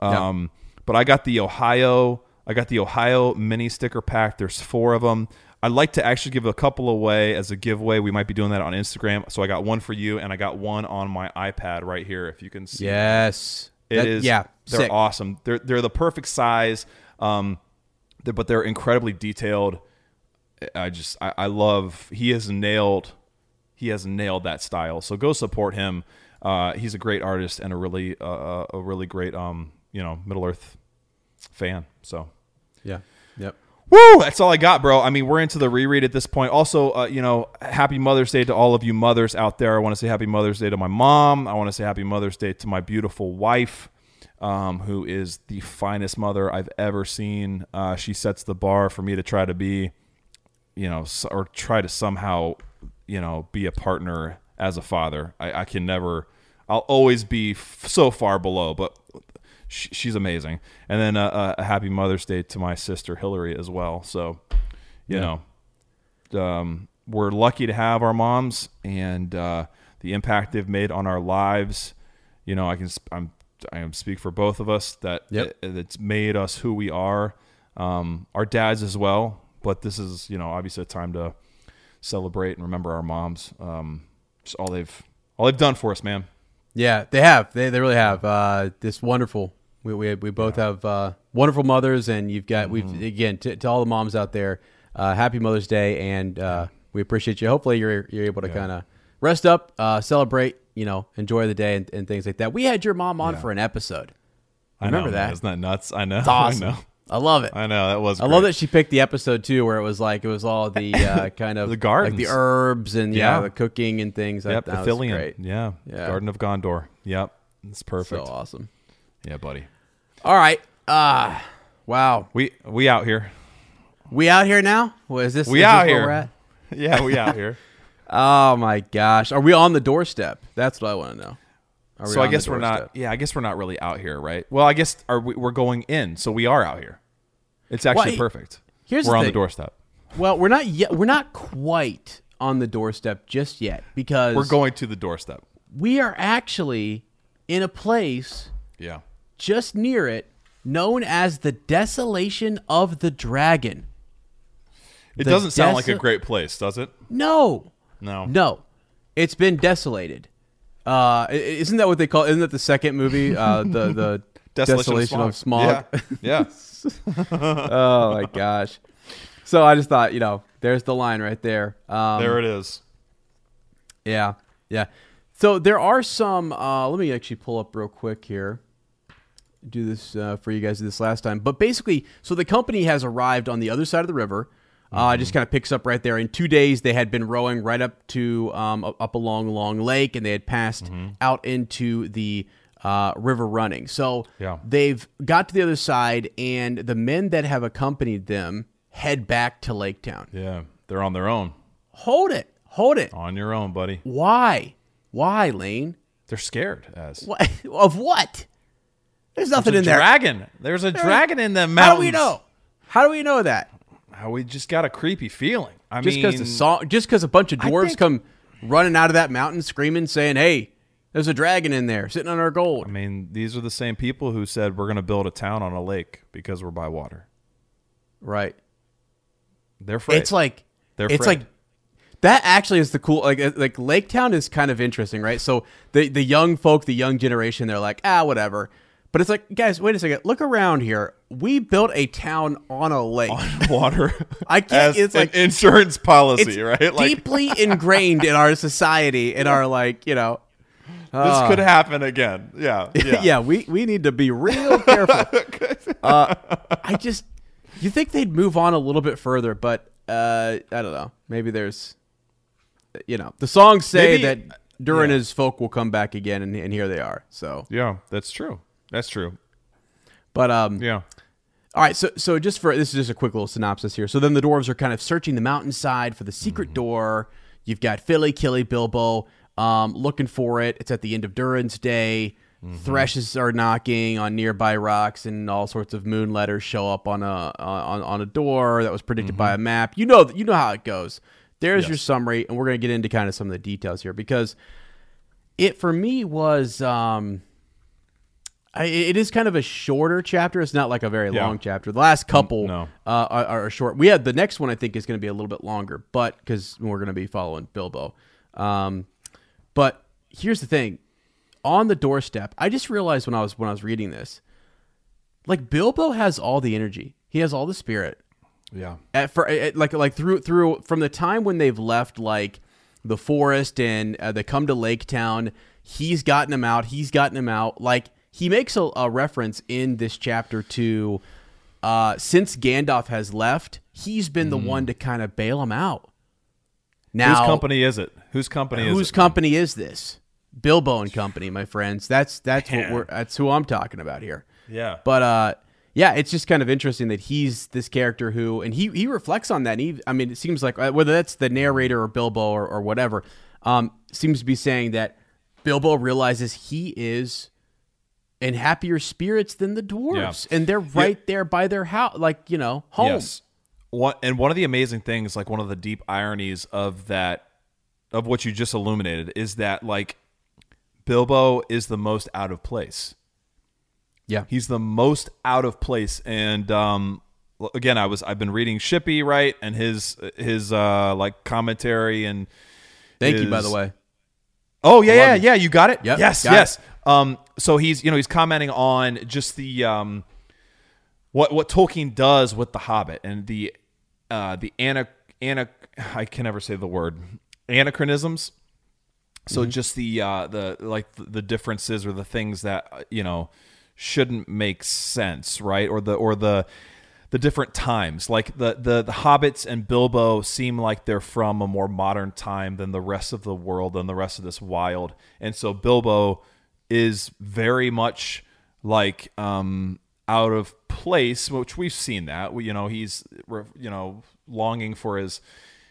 um but i got the ohio i got the ohio mini sticker pack there's four of them i'd like to actually give a couple away as a giveaway we might be doing that on instagram so i got one for you and i got one on my ipad right here if you can see yes, it That- is. Yeah, they're sick. awesome. They're they're the perfect size, um, they're- but they're incredibly detailed. I just I, I love. He has nailed. He has nailed that style. So go support him. Uh, he's a great artist and a really uh, a really great um you know Middle Earth fan. So Yeah, yep. Woo! That's all I got, bro. I mean, we're into the reread at this point. Also, uh, you know, happy Mother's Day to all of you mothers out there. I want to say happy Mother's Day to my mom. I want to say happy Mother's Day to my beautiful wife, um, who is the finest mother I've ever seen. Uh, she sets the bar for me to try to be, you know, or try to somehow, you know, be a partner as a father. I, I can never. I'll always be f- so far below, but sh- she's amazing. And then uh, uh, a happy Mother's Day to my sister Hillary as well. So, you know, um, we're lucky to have our moms and uh, the impact they've made on our lives. You know, I can I'm I can speak for both of us that Yep. it- it's made us who we are. Um, our dads as well, but this is you know obviously a time to celebrate and remember our moms. Um, just all they've all they've done for us, man. Yeah, they have. They they really have. Uh, this wonderful. We we, we both have uh, wonderful mothers, and you've got Mm-hmm. we've again to, to all the moms out there. Uh, happy Mother's Day, and uh, we appreciate you. Hopefully, you're you're able to kind of rest up, uh, celebrate, you know, enjoy the day and, and things like that. We had your mom on for an episode. I Remember know, man. that? Isn't that nuts? I know. It's awesome. I know. I love it. I know that was. I love that she picked the episode too, where it was like it was all the uh, kind of The like the herbs and yeah, Yeah. the cooking and things. Yep, that, the that great. Yeah. Yeah. Garden of Gondor. Yep, it's So perfect. awesome. Yeah, buddy. All right. Uh wow. We we out here. We out here now? What is this? We is this out where here. Yeah, we out here. Oh my gosh, are we on the doorstep? That's what I want to know. Are we so I guess we're not. Yeah, I guess we're not really out here, right? Well, I guess are we, we're going in, so we are out here. It's actually Well, perfect. here's we're the on the doorstep. Well, we're not yet. We're not quite on the doorstep just yet because We're going to the doorstep. We are actually in a place Yeah. Just near it, known as the Desolation of the Dragon. It The doesn't sound like a great place, does it? No, No. no, it's been desolated. Uh, isn't that what they call? Isn't that the second movie? Uh, the the Desolation, of Smaug. Yeah. yeah. oh my gosh. So I just thought, you know, there's the line right there. Um, there it is. Yeah, yeah. So there are some. Uh, let me actually pull up real quick here. Do this uh, for you guys this last time, but basically, so the company has arrived on the other side of the river. Uh, it just kind of picks up right there. In two days, they had been rowing right up to um, up along Long Lake, and they had passed out into the uh, river running. So Yeah. they've got to the other side, and the men that have accompanied them head back to Lake Town. Yeah. They're on their own. Hold it, hold it. On your own, buddy. Why? Why, Lane? They're scared as. What of what? There's nothing There's in a there. dragon. There's a dragon in the mountains. How do we know? How do we know that? How we just got a creepy feeling. I Just mean, because the song, just because a bunch of dwarves think- come running out of that mountain screaming, saying, "Hey, there's a dragon in there sitting on our gold." I mean, these are the same people who said we're going to build a town on a lake because we're by water. Right? They're afraid. It's like They're it's afraid. like that. Actually, is the cool like uh, like Lake Town is kind of interesting, right? So the the young folk, the young generation, they're like, ah, whatever. But it's like, guys, wait a second. Look around here. We built a town on a lake. On water. I can't- it's an like- insurance policy, right? Like deeply ingrained in our society, in our like, you know, this could happen again. Yeah, yeah. yeah, we, we need to be real careful. uh, I just, you think they'd move on a little bit further, but uh, I don't know. Maybe there's, you know, the songs say Maybe- that Durin yeah. his folk will come back again, and, and here they are. So, Yeah, that's true. That's true. but um, Yeah. All right, so so just for this is just a quick little synopsis here. So then the dwarves are kind of searching the mountainside for the secret door. You've got Fili, Kili, Bilbo um, looking for it. It's at the end of Durin's day. Threshes are knocking on nearby rocks, and all sorts of moon letters show up on a on, on a door that was predicted by a map. You know you know how it goes. There's your summary, and we're gonna get into kind of some of the details here because it for me was. Um, I, it is kind of a shorter chapter. It's not like a very Yeah. long chapter. The last couple no. uh, are, are short. We had the next one. I think is going to be a little bit longer, but because we're going to be following Bilbo. Um, but here's the thing: on the doorstep, I just realized when I was when I was reading this, like Bilbo has all the energy. He has all the spirit Yeah. at, for at, like like through through from the time when they've left like the forest and uh, they come to Lake Town, he's gotten them out. He's gotten them out. Like he makes a, a reference in this chapter to uh, since Gandalf has left, he's been the one to kind of bail him out. Now, Whose company is it? Whose company is whose it? company is this? Bilbo and Company, my friends. That's that's Man. what we're that's who I'm talking about here. Yeah. But uh yeah, it's just kind of interesting that he's this character who and he he reflects on that. And he I mean, it seems like uh, whether that's the narrator or Bilbo or, or whatever, um seems to be saying that Bilbo realizes he is in happier spirits than the dwarves Yeah. and they're right there by their house like, you know, home. Yes. One, and one of the amazing things, like one of the deep ironies of that, of what you just illuminated, is that like Bilbo is the most out of place. Yeah. He's the most out of place. And um, again, I was I've been reading Shippey right and his his uh, like commentary and Thank you by the way. Oh yeah, yeah, you. yeah. You got it. Yep, yes, got yes. Um, so he's you know he's commenting on just the um, what what Tolkien does with the Hobbit and the uh, the ana ana I can never say the word anachronisms. So just the uh, the like the, differences or the things that uh, you know shouldn't make sense, right? Or the or the the different times. Like the the the hobbits and Bilbo seem like they're from a more modern time than the rest of the world and the rest of this wild. And so Bilbo is very much like um out of place, which we've seen that. You know, he's you know longing for his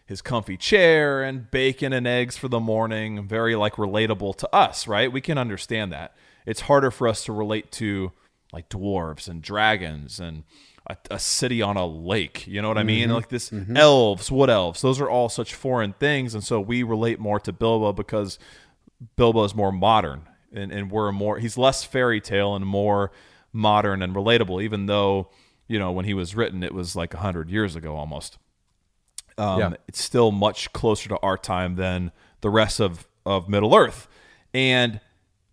his comfy chair and bacon and eggs for the morning. Very like relatable to us, right? We can understand that. It's harder for us to relate to like dwarves and dragons and a, a city on a lake. You know what I mean? Like this elves, wood elves. Those are all such foreign things, and so we relate more to Bilbo because Bilbo is more modern and, and we're more he's less fairy tale and more modern and relatable, even though, you know, when he was written it was like hundred years ago almost. Um, Yeah. it's still much closer to our time than the rest of, of Middle Earth. And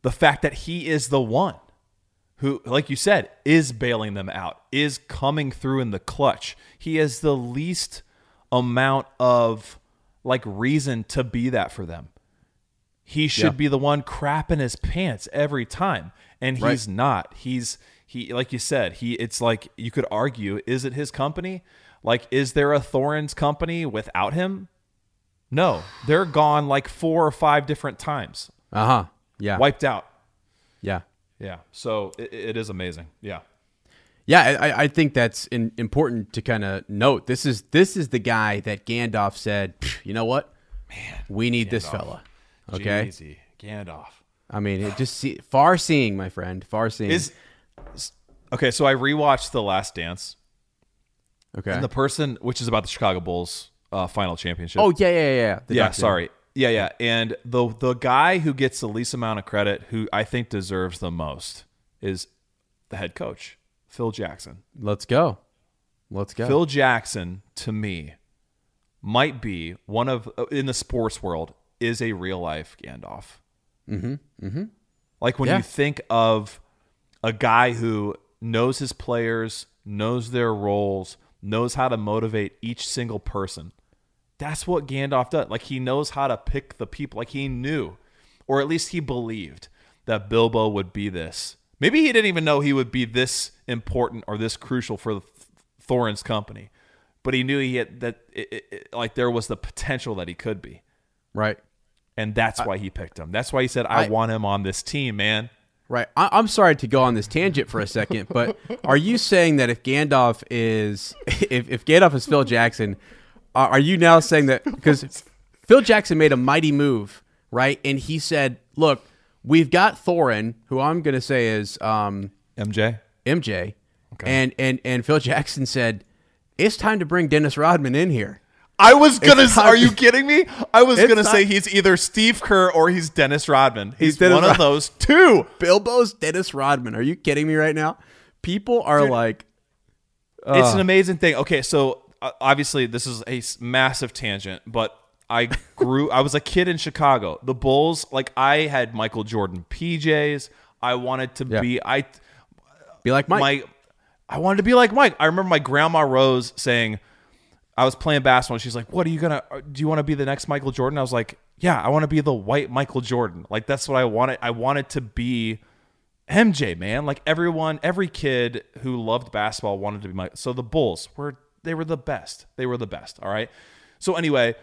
the fact that he is the one who, like you said, is bailing them out, is coming through in the clutch. He has the least amount of like reason to be that for them. He should Yeah. be the one crapping his pants every time, and Right. he's not. He's he like you said. He it's like you could argue: is it his company? Like, is there a Thorin's company without him? No, they're gone like four or five different times, Uh huh. Yeah. wiped out. Yeah. Yeah, so it, it is amazing. Yeah, Yeah, I, I- think that's in, important to kind of note. This is this is the guy that Gandalf said, you know what, man, we need this fella. Okay, Jeezy, Gandalf. I mean, it just see, far seeing, my friend, far seeing. Is okay. So I rewatched The Last Dance, okay. and the person, which is about the Chicago Bulls uh, final championship. oh yeah, yeah, yeah. The yeah, documentary. sorry. Yeah, yeah. And the the guy who gets the least amount of credit, who I think deserves the most, is the head coach, Phil Jackson. Let's go. Let's go. Phil Jackson, to me, might be one of uh, in the sports world is a real life Gandalf. Mm-hmm. Mm-hmm. Like when Yeah. you think of a guy who knows his players, knows their roles, knows how to motivate each single person. That's what Gandalf does. Like he knows how to pick the people. Like he knew, or at least he believed that Bilbo would be this. Maybe he didn't even know he would be this important or this crucial for Thorin's company, but he knew he had that. It, it, it- like there was the potential that he could be, right, and that's why he picked him. That's why he said, "I, I- want him on this team, man." right. I, I'm sorry to go on this tangent for a second, but are you saying that if Gandalf is if, if Gandalf is Phil Jackson, are are you now saying that because Phil Jackson made a mighty move, right? And he said, "Look, we've got Thorin, who I'm going to say is um, MJ. MJ, and and and Phil Jackson said." It's time to bring Dennis Rodman in here. I was gonna. It's Are you kidding me? I was gonna time- say he's either Steve Kerr or he's Dennis Rodman. He's, He's Dennis one of those two. Bilbo's Dennis Rodman. Are you kidding me right now? People are like, it's an amazing thing. Okay, so uh, obviously this is a massive tangent, but I grew. I was a kid in Chicago. The Bulls, like I had Michael Jordan PJs. I wanted to Yeah. be. I be like Mike. my I wanted to be like Mike. I remember my grandma Rose saying, I was playing basketball and she's like, What are you gonna uh, do you want to be the next Michael Jordan? I was like, Yeah, I want to be the white Michael Jordan. Like that's what I wanted. I wanted to be MJ, man. Like everyone, every kid who loved basketball wanted to be Mike. So the Bulls were they were the best. They were the best. All right. So anyway,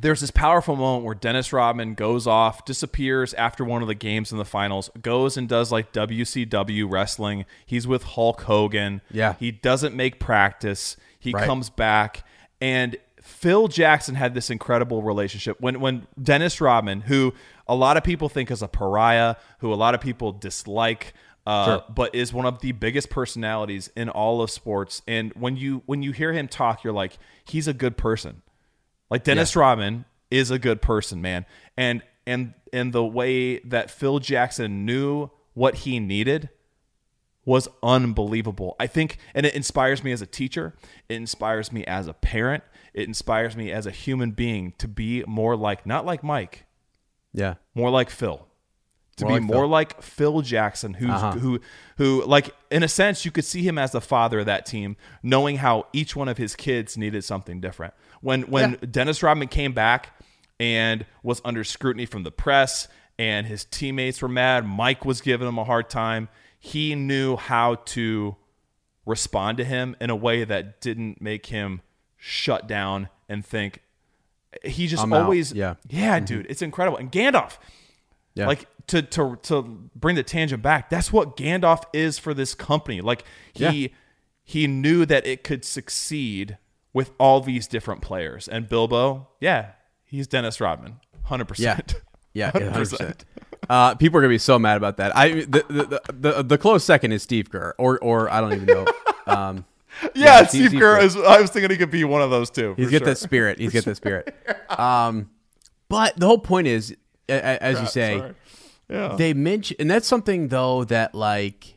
there's this powerful moment where Dennis Rodman goes off, disappears after one of the games in the finals, goes and does like WCW wrestling. He's with Hulk Hogan. Yeah. He doesn't make practice. He Right. comes back and Phil Jackson had this incredible relationship when when Dennis Rodman, who a lot of people think is a pariah, who a lot of people dislike, uh, Sure. but is one of the biggest personalities in all of sports. And when you when you hear him talk, you're like, he's a good person. Like Dennis Rodman is a good person, man. And and and the way that Phil Jackson knew what he needed was unbelievable. I think and it inspires me as a teacher, it inspires me as a parent, it inspires me as a human being to be more like not like Mike, yeah, more like Phil. To More be like more Phil. like Phil Jackson, who's Uh-huh. who who like in a sense you could see him as the father of that team, knowing how each one of his kids needed something different. When when Dennis Rodman came back and was under scrutiny from the press and his teammates were mad, Mike was giving him a hard time. He knew how to respond to him in a way that didn't make him shut down and think he just I'm out. always Yeah. yeah mm-hmm. dude it's incredible and Gandalf yeah. like to to to bring the tangent back that's what Gandalf is for this company like he Yeah. he knew that it could succeed with all these different players. And Bilbo, yeah, he's Dennis Rodman, hundred Yeah, percent. yeah, hundred percent. Uh, people are gonna be so mad about that. I the the, the the the close second is Steve Kerr, or or I don't even know. Um, Yeah, Steve- Steve, Steve Kerr Kerr. is. I was thinking he could be one of those two. he's got sure. that spirit. He's got that spirit. Um, but the whole point is, as you say. Yeah. they mention, and that's something though that like,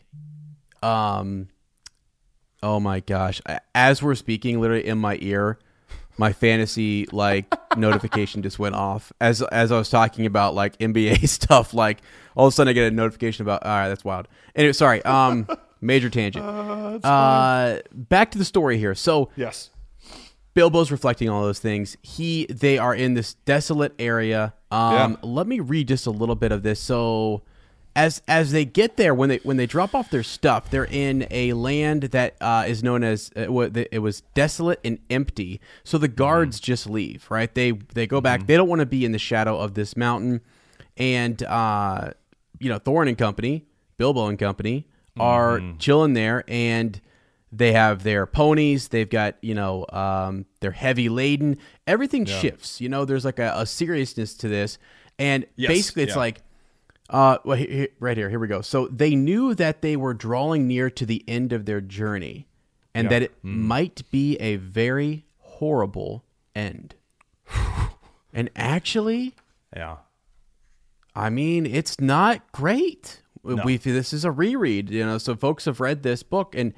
um, oh my gosh, as we're speaking, literally in my ear, my fantasy like notification just went off as as I was talking about like NBA stuff. Like all of a sudden, I get a notification about. All right, that's wild. Anyway, sorry. Um, major tangent. Uh, back to the story here. So Yes. Bilbo's reflecting all those things. He they are in this desolate area. Um Yeah. let me read just a little bit of this. So as as they get there when they when they drop off their stuff, they're in a land that uh, is known as uh, it was desolate and empty. So the guards just leave, right? They they go back. They don't want to be in the shadow of this mountain. And uh you know, Thorin and company, Bilbo and company are chilling there and they have their ponies. They've got you know um, they're heavy laden. Everything shifts. You know, there's like a, a seriousness to this, and Yes, basically it's yeah. like, uh, well, he- he- right here, here we go. So they knew that they were drawing near to the end of their journey, and that it might be a very horrible end. and actually, Yeah. I mean, it's not great. We this is a reread, you know. So folks have read this book, and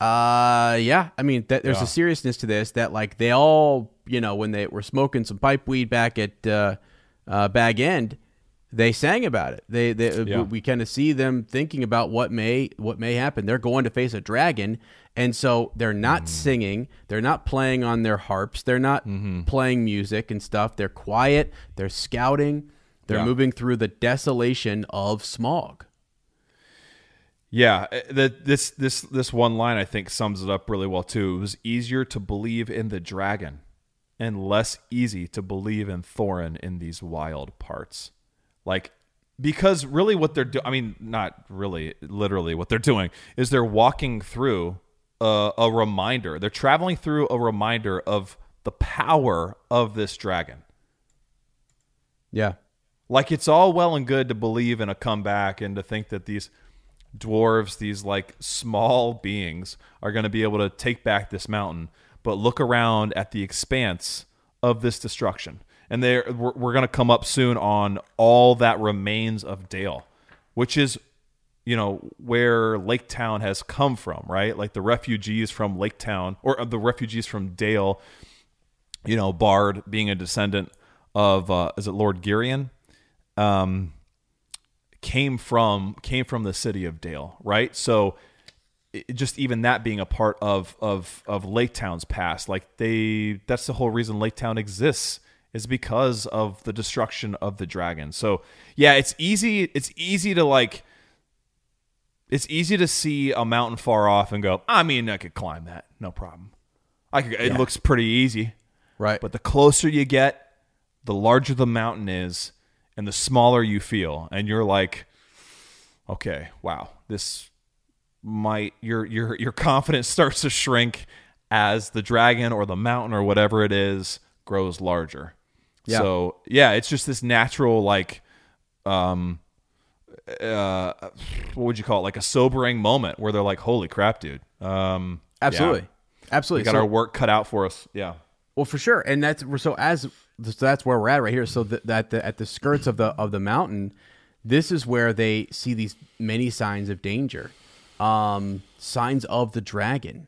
uh, yeah, I mean, that, there's Yeah. a seriousness to this that like they all, you know, when they were smoking some pipe weed back at uh, uh, Bag End, they sang about it. They, they Yeah. we kind of see them thinking about what may what may happen. They're going to face a dragon, and so they're not Mm. singing. They're not playing on their harps. They're not Mm-hmm. playing music and stuff. They're quiet. They're scouting. They're Yeah. moving through the desolation of Smaug. Yeah, uh, that this this this one line I think sums it up really well too. It was easier to believe in the dragon and less easy to believe in Thorin in these wild parts. Like because really what they're doing I mean not really literally what they're doing is they're walking through a, a reminder. They're traveling through a reminder of the power of this dragon. Yeah. Like it's all well and good to believe in a comeback and to think that these dwarves, these like small beings, are going to be able to take back this mountain. But look around at the expanse of this destruction, and there we're, we're going to come up soon on all that remains of Dale, which is you know where Lake Town has come from, right? Like the refugees from Lake Town or uh, the refugees from Dale you know, Bard being a descendant of uh, is it Lord Girion, um, came from came from the city of Dale, right? So it, just even that being a part of of of Lake Town's past, like they that's the whole reason Lake Town exists is because of the destruction of the dragon. So yeah, it's easy it's easy to like it's easy to see a mountain far off and go, I mean, I could climb that, no problem. I could, it looks pretty easy. Right. But the closer you get, the larger the mountain is, and the smaller you feel, and you're like, okay, wow, this might your your your confidence starts to shrink as the dragon or the mountain or whatever it is grows larger. Yeah. So yeah, it's just this natural like, um, uh, what would you call it? Like a sobering moment where they're like, holy crap, dude. Um, Absolutely. yeah. Absolutely. We got So- our work cut out for us. Yeah. Well, for sure, and that's so as so that's where we're at right here. So that that the, at the skirts of the of the mountain, this is where they see these many signs of danger, um, signs of the dragon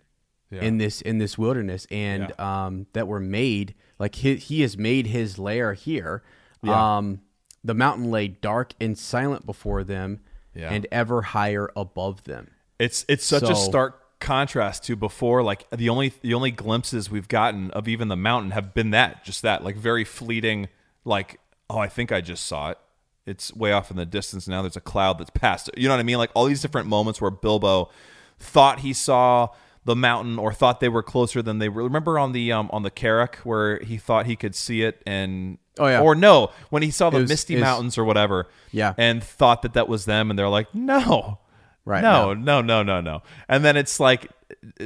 in this in this wilderness, and um, that were made like he he has made his lair here. Um, the mountain lay dark and silent before them, Yeah. and ever higher above them. It's it's such a stark contrast to before. Like the only the only glimpses we've gotten of even the mountain have been that, just that, like very fleeting. Like oh, I think I just saw it. It's way off in the distance now. There's a cloud that's past it. You know what I mean? Like all these different moments where Bilbo thought he saw the mountain or thought they were closer than they were. Remember on the um on the Carrock where he thought he could see it and Oh, yeah. or no when he saw the was- misty was- mountains or whatever Yeah. and thought that that was them and they're like no right no, now. no, no, no, no. And then it's like,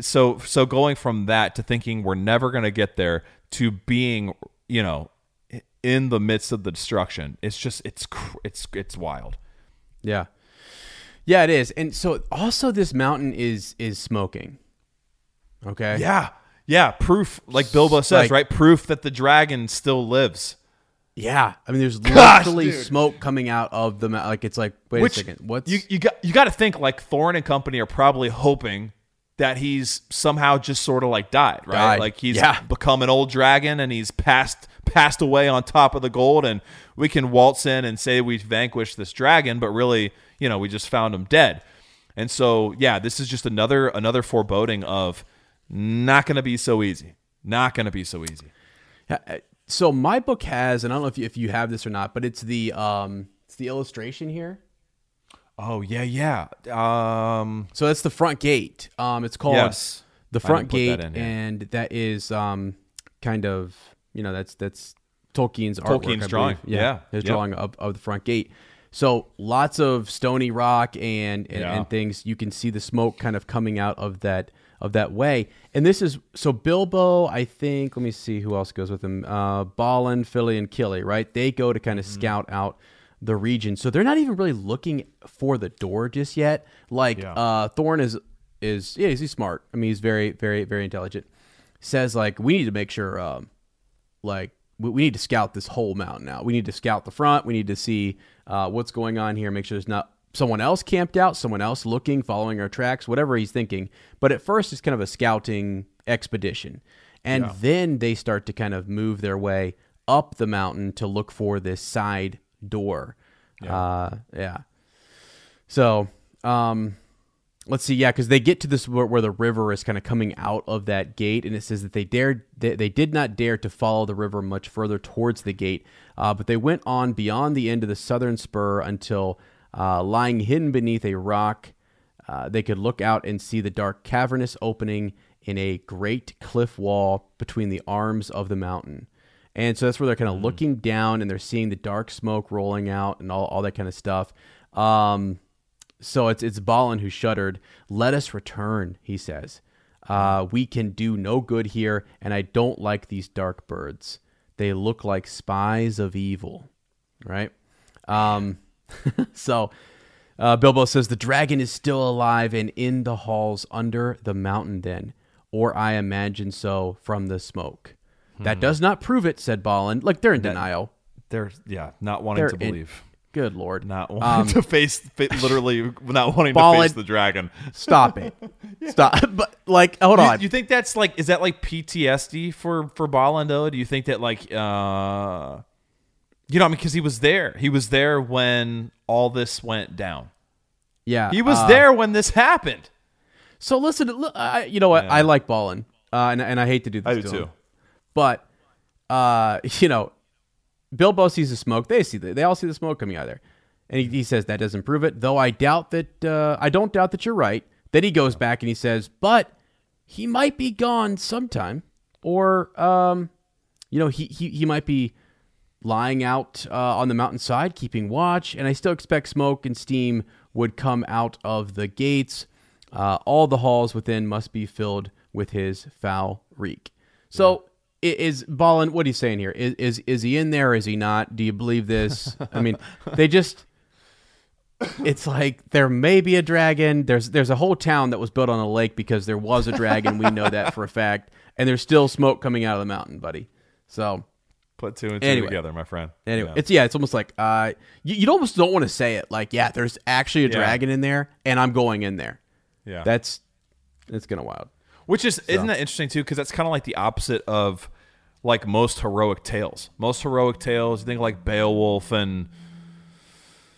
so, so going from that to thinking we're never going to get there to being, you know, in the midst of the destruction. It's just, it's, it's, it's wild. Yeah. Yeah, it is. And so also this mountain is is smoking. Okay? Yeah, yeah. Proof, like Bilbo says, Like- right? Proof that the dragon still lives. Yeah. I mean there's Gosh, literally dude. smoke coming out of the mount. Like it's like wait Which a second. What's you you got? You got to think like Thorin and company are probably hoping that he's somehow just sort of like died, right? Died. Like he's Yeah. become an old dragon and he's passed passed away on top of the gold, and we can waltz in and say we've vanquished this dragon, but really, you know, we just found him dead. And so, yeah, this is just another another foreboding of not going to be so easy. Not going to be so easy. So my book has, and I don't know if you, if you have this or not, but it's the um it's the illustration here. Oh yeah, yeah. Um, So that's the front gate. Um, it's called Yes. the front gate, that and that is um kind of you know that's that's Tolkien's artwork. Tolkien's drawing. believe. Yeah. his Yep. drawing of, of the front gate. So lots of stony rock and and, Yeah. and things. You can see the smoke kind of coming out of that of that way. And this is so Bilbo. I think. Let me see who else goes with him. Uh, Balin, Fili, and Kili. Right? They go to kind of Mm-hmm. scout out the region. So they're not even really looking for the door just yet. Like Yeah. uh, Thorin is is yeah he's, he's smart. I mean he's very very very intelligent. Says like we need to make sure um, like we, we need to scout this whole mountain out. We need to scout the front. We need to see uh, what's going on here. Make sure there's not someone else camped out, someone else looking, following our tracks, whatever he's thinking. But at first, it's kind of a scouting expedition, and then they start to kind of move their way up the mountain to look for this side door. Yeah. Uh, yeah. So, um, let's see. Yeah, because they get to this where, where the river is kind of coming out of that gate, and it says that they dared, they, they did not dare to follow the river much further towards the gate, uh, but they went on beyond the end of the southern spur until, uh, lying hidden beneath a rock, uh, they could look out and see the dark cavernous opening in a great cliff wall between the arms of the mountain. And so that's where they're kind of looking down and they're seeing the dark smoke rolling out and all, all that kind of stuff. Um, so it's it's Balin who shuddered. Let us return, he says. Uh, we can do no good here, and I don't like these dark birds. They look like spies of evil, right? Um, so uh, Bilbo says the dragon is still alive and in the halls under the mountain. Then, or I imagine so from the smoke. That does not prove it," said Balin. Like they're in denial. they're yeah, not wanting They're to in- believe. Good lord, Not wanting to face, literally not wanting to face the dragon. stop it, stop. But like, hold You, on. you think that's like is that like PTSD for for Balin though? Do you think that like uh you know I mean because he was there. He was there when all this went down. yeah, He was uh, there when this happened. So listen, I, you know what? I like Balin, uh, and and I hate to do this. I do to too. him. But uh, you know, Bilbo sees the smoke. They see the, they all see the smoke coming out of there, and he, he says that doesn't prove it. Though I doubt that. Uh, I don't doubt that you're right. Then he goes back and he says, but he might be gone sometime, or um, you know, he he he might be lying out uh, on the mountainside keeping watch, and I still expect smoke and steam would come out of the gates. Uh, all the halls within must be filled with his foul reek. So, i is Balin? What are you saying here? Is, is is he in there? Is he not? Do you believe this? I mean, they just. It's like there may be a dragon. There's there's a whole town that was built on a lake because there was a dragon. we know that for a fact, and there's still smoke coming out of the mountain, buddy. So Put two and two Anyway. together, my friend. Anyway, Yeah. it's yeah, it's almost like uh, you, you almost don't want to say it. Like, yeah, there's actually a Yeah. dragon in there, and I'm going in there. yeah. That's it's gonna wild. Which is isn't that interesting too? Because that's kind of like the opposite of like most heroic tales. Most heroic tales, you think like Beowulf and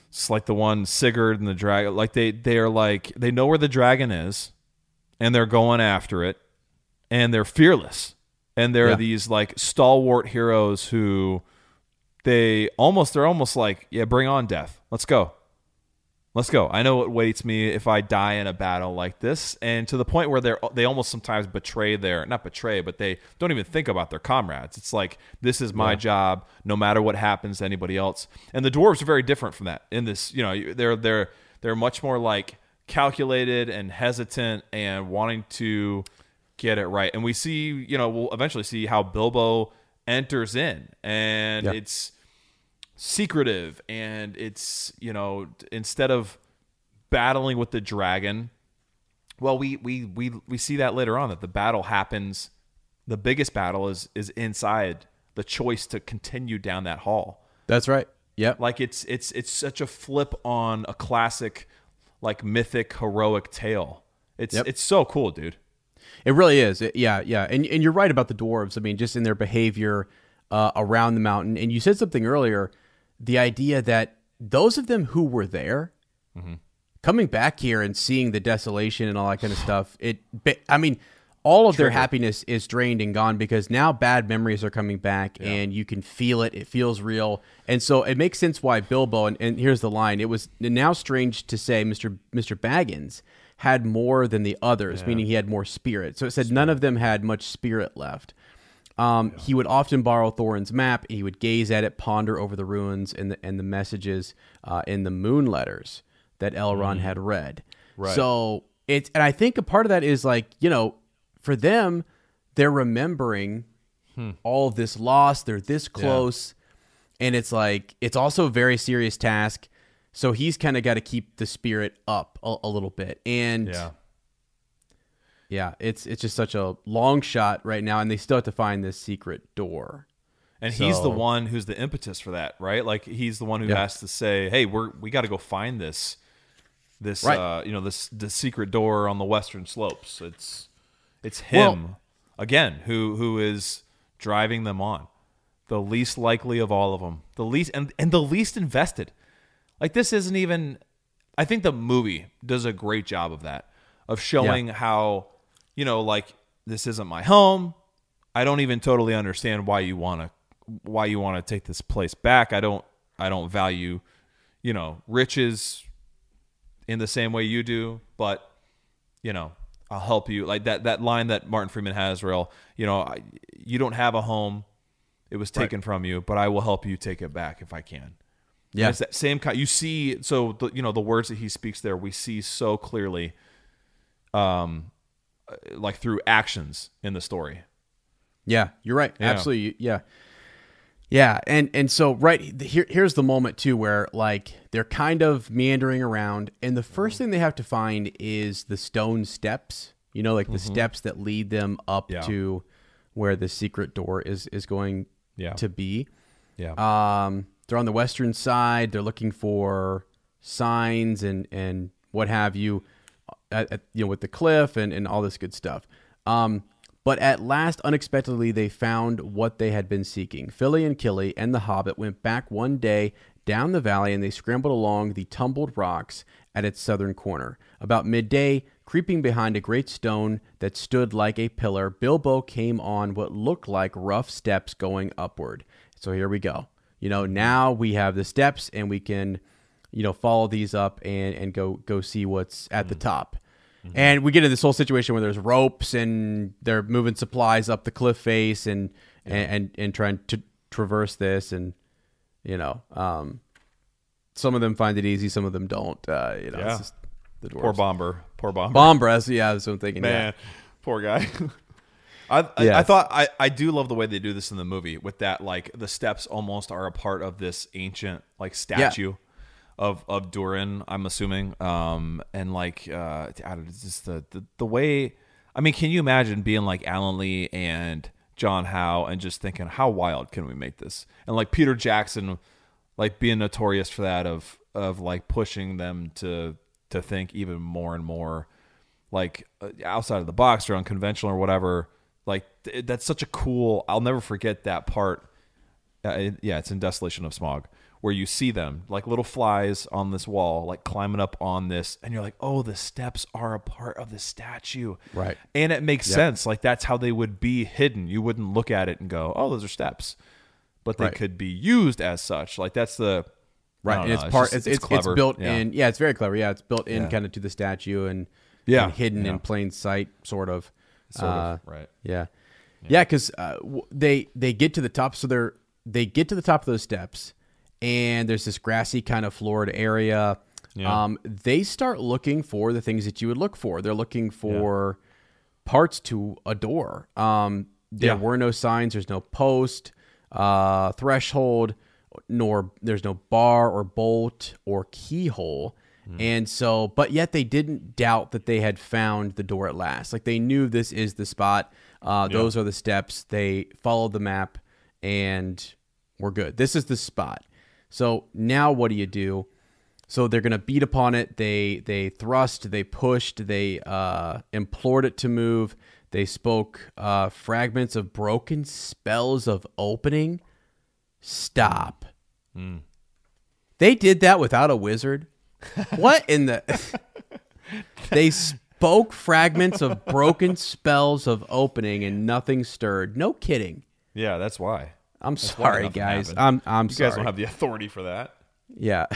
it's like the one Sigurd and the dragon. Like they they are like they know where the dragon is, and they're going after it, and they're fearless, and they're these like stalwart heroes who they almost they're almost like yeah, bring on death. Let's go. Let's go. I know what waits me if I die in a battle like this, and to the point where they're they almost sometimes betray their not betray, but they don't even think about their comrades. It's like this is my job, no matter what happens to anybody else. And the dwarves are very different from that. In this, you know, they're they're they're much more like calculated and hesitant and wanting to get it right. And we see, you know, we'll eventually see how Bilbo enters in and Yeah. it's secretive and it's, you know, instead of battling with the dragon, well, we we we we see that later on that the battle happens the biggest battle is is inside the choice to continue down that hall. That's right. Yep. Like it's it's it's such a flip on a classic like mythic heroic tale. It's Yep. it's so cool, dude. It really is. It- yeah, yeah. And and you're right about the dwarves. I mean, just in their behavior uh, around the mountain. And you said something earlier, the idea that those of them who were there, coming back here and seeing the desolation and all that kind of stuff, it. I mean, all of their happiness is drained and gone because now bad memories are coming back and you can feel it. It feels real, and so it makes sense why Bilbo. And, and here's the line: It was now strange to say, Mister Mister Baggins had more than the others, meaning he had more spirit. So it said none of them had much spirit left. Um, He would often borrow Thorin's map. He would gaze at it, ponder over the ruins and the and the messages uh, in the moon letters that Elrond had read. Right. So it's and I think a part of that is like you know, for them, they're remembering all of this loss. They're this close, and it's like it's also a very serious task. So he's kind of got to keep the spirit up a, a little bit, and yeah, it's it's just such a long shot right now, and they still have to find this secret door. And he's the one who's the impetus for that, right? Like he's the one who Yeah. has to say, "Hey, we're we got to go find this this Right. uh, you know, this the secret door on the western slopes." It's it's Well- him again who who is driving them on. The least likely of all of them. The least and and the least invested. Like this isn't even I think the movie does a great job of that. Of showing how, you know, like this isn't my home. I don't even totally understand why you want to why you want to take this place back. I don't I don't value, you know, riches in the same way you do, but you know, I'll help you. Like that that line that Martin Freeman has, real, you know, I, you don't have a home. It was taken from you, but I will help you take it back if I can. Yeah. It's that same kind. You see, so the, you know the words that he speaks there, we see so clearly, um, uh, like through actions in the story. Yeah, you're right. Yeah. Absolutely. Yeah. Yeah, and and so right here here's the moment too where like they're kind of meandering around and the first thing they have to find is the stone steps. You know, like the steps that lead them up Yeah. to where the secret door is is going Yeah. to be. Yeah. Um, they're on the western side. They're looking for signs and and what have you, at, at- you know, with the cliff and and all this good stuff. Um, but at last, unexpectedly, they found what they had been seeking. Fili and Kili and the Hobbit went back one day down the valley and they scrambled along the tumbled rocks at its southern corner. About midday, creeping behind a great stone that stood like a pillar, Bilbo came on what looked like rough steps going upward. So here we go. You know, now we have the steps and we can, you know, follow these up and, and go go see what's at the top. And we get in this whole situation where there's ropes and they're moving supplies up the cliff face and and, and and trying to traverse this and you know, um, some of them find it easy, some of them don't. Uh, you know, Yeah. it's just the dwarves. Poor Bombur. Poor Bombur. Bombras, yeah, that's what I'm thinking. Man, poor guy. I, I, Yeah. I thought I, I do love the way they do this in the movie with that like the steps almost are a part of this ancient like statue of of Durin I'm assuming. Um and like uh I don't know, it's just the, the the way I mean can you imagine being like Alan Lee and John Howe and just thinking how wild can we make this? And like Peter Jackson like being notorious for that of of like pushing them to to think even more and more like uh, outside of the box or unconventional or whatever that's such a cool i'll never forget that part uh, yeah it's in desolation of Smaug where you see them like little flies on this wall like climbing up on this and you're like oh the steps are a part of the statue Right. and it makes sense like that's how they would be hidden you wouldn't look at it and go oh those are steps but they Right. could be used as such like that's the right. it's part. just- It's it's, it's, built Yeah. in. Yeah, it's very clever. Yeah, it's built in Yeah. kind of to the statue and Yeah, and hidden yeah. in plain sight, sort of. Sort of, Uh, right. Yeah, yeah, because uh, they they get to the top, so they're they get to the top of those steps, and there's this grassy kind of floored area. Yeah. um, they start looking for the things that you would look for. They're looking for parts to a door. Um, there Yeah. were no signs. There's no post, uh, threshold, nor there's no bar or bolt or keyhole. And so, but yet they didn't doubt that they had found the door at last. Like they knew this is the spot. Uh, Those are the steps. They followed the map and we're good. This is the spot. So now what do you do? So they're gonna beat upon it. They they thrust, they pushed, they uh, implored it to move. They spoke uh, fragments of broken spells of opening. Stop. They did that without a wizard. what in the? they spoke fragments of broken spells of opening, and nothing stirred. No kidding. Yeah, that's why. I'm That's sorry, nothing guys. happened. I'm I'm you sorry. guys don't have the authority for that. Yeah.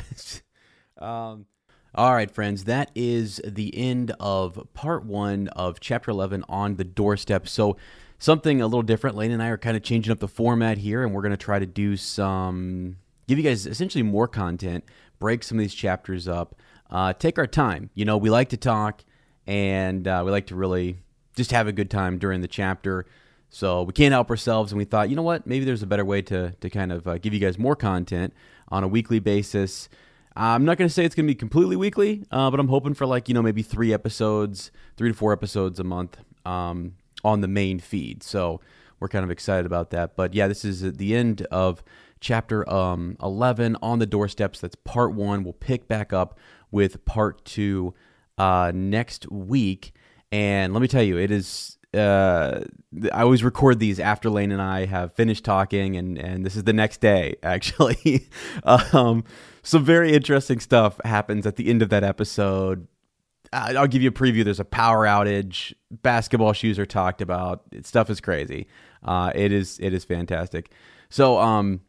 um, all right, friends. That is the end of part one of chapter 11 on the doorstep. So, something a little different. Lane and I are kind of changing up the format here, and we're going to try to do some, give you guys essentially more content, break some of these chapters up, uh, take our time. You know, we like to talk, and uh, we like to really just have a good time during the chapter. So we can't help ourselves, and we thought, you know what? Maybe there's a better way to to kind of uh, give you guys more content on a weekly basis. I'm not going to say it's going to be completely weekly, uh, but I'm hoping for like you know maybe three episodes, three to four episodes a month um, on the main feed. So we're kind of excited about that. But yeah, this is the end of chapter um, 11 on the doorsteps. That's part one. We'll pick back up with part two uh, next week. And let me tell you, it is. Uh, I always record these after Lane and I have finished talking, and and this is the next day actually. um, some very interesting stuff happens at the end of that episode. I'll give you a preview. There's a power outage. Basketball shoes are talked about. Stuff is crazy. Uh, it is it is fantastic. So um,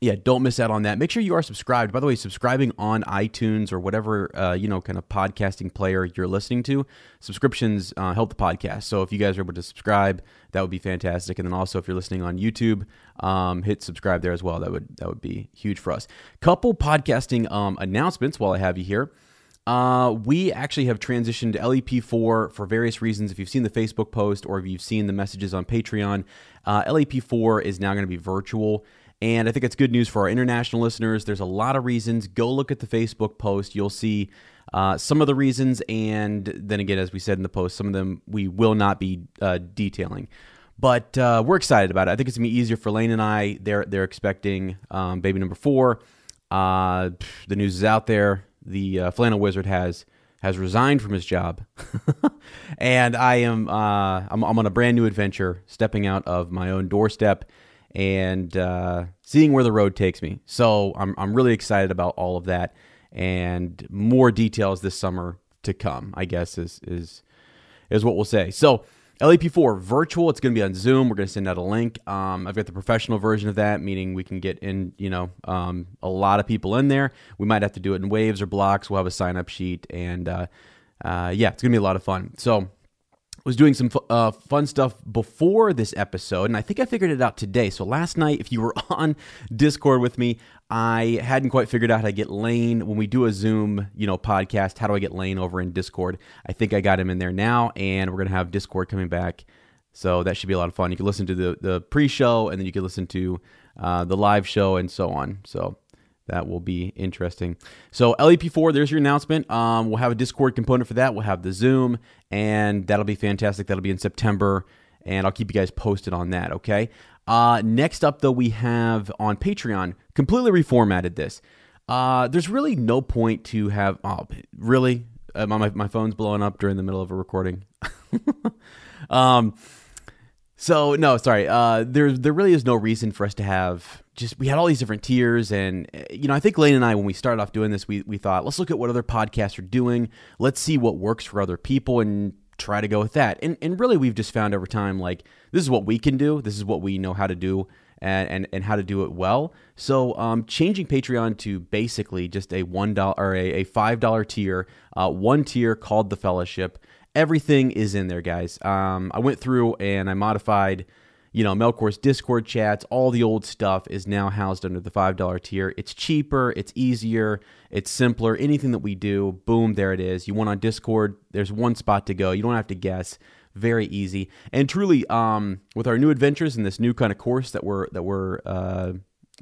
yeah, don't miss out on that. Make sure you are subscribed. By the way, subscribing on iTunes or whatever uh, you know kind of podcasting player you're listening to, subscriptions uh, help the podcast. So if you guys are able to subscribe, that would be fantastic. And then also if you're listening on YouTube, um, hit subscribe there as well. That would that would be huge for us. Couple podcasting um, announcements while I have you here. Uh, we actually have transitioned to LEP4 for various reasons. If you've seen the Facebook post or if you've seen the messages on Patreon, uh, LEP4 is now going to be virtual. And I think it's good news for our international listeners. There's a lot of reasons. Go look at the Facebook post. You'll see uh, some of the reasons. And then again, as we said in the post, some of them we will not be uh, detailing. But uh, we're excited about it. I think it's gonna be easier for Lane and I. They're they're expecting um, baby number four. Uh, the news is out there. The uh, flannel wizard has has resigned from his job, and I am uh, I'm, I'm on a brand new adventure, stepping out of my own doorstep and uh, seeing where the road takes me. So I'm I'm really excited about all of that, and more details this summer to come. I guess is is is what we'll say. So LEP4 virtual. It's going to be on Zoom. We're going to send out a link. Um, I've got the professional version of that, meaning we can get in, you know, um, a lot of people in there. We might have to do it in waves or blocks. We'll have a sign up sheet, and uh, uh, yeah, it's going to be a lot of fun. So was doing some uh, fun stuff before this episode, and I think I figured it out today. So last night, if you were on Discord with me, I hadn't quite figured out how to get Lane when we do a Zoom, you know, podcast. How do I get Lane over in Discord? I think I got him in there now, and we're gonna have Discord coming back, so that should be a lot of fun. You can listen to the the pre-show, and then you can listen to uh, the live show, and so on. So that will be interesting. So LEP4, there's your announcement. Um, we'll have a Discord component for that. We'll have the Zoom, and that'll be fantastic. That'll be in September, and I'll keep you guys posted on that. Okay. Uh, next up, though, we have on Patreon completely reformatted this. Uh, there's really no point to have. Oh, really? Uh, my my phone's blowing up during the middle of a recording. um. So no, sorry. Uh, there there really is no reason for us to have just we had all these different tiers, and uh, you know I think Lane and I when we started off doing this, we we thought let's look at what other podcasts are doing, let's see what works for other people, and try to go with that. And and really we've just found over time like this is what we can do, this is what we know how to do, and and, and how to do it well. So um, changing Patreon to basically just a one dollar or a, a five dollar tier, uh, one tier called the Fellowship everything is in there, guys. Um, I went through and I modified you know, Melkor's Discord chats, all the old stuff is now housed under the $5 tier. It's cheaper, it's easier, it's simpler. Anything that we do, boom, there it is. You want on Discord, there's one spot to go. You don't have to guess. Very easy. And truly, um, with our new adventures and this new kind of course that we're that we're uh,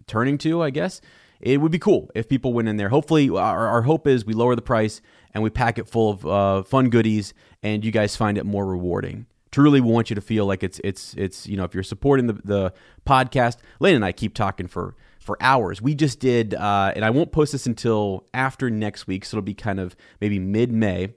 turning to, I guess, it would be cool if people went in there. Hopefully, our, our hope is we lower the price and we pack it full of uh, fun goodies, and you guys find it more rewarding. Truly want you to feel like it's it's it's you know if you're supporting the the podcast lane and i keep talking for for hours. We just did uh, and i won't post this until after next week so it'll be kind of maybe mid-may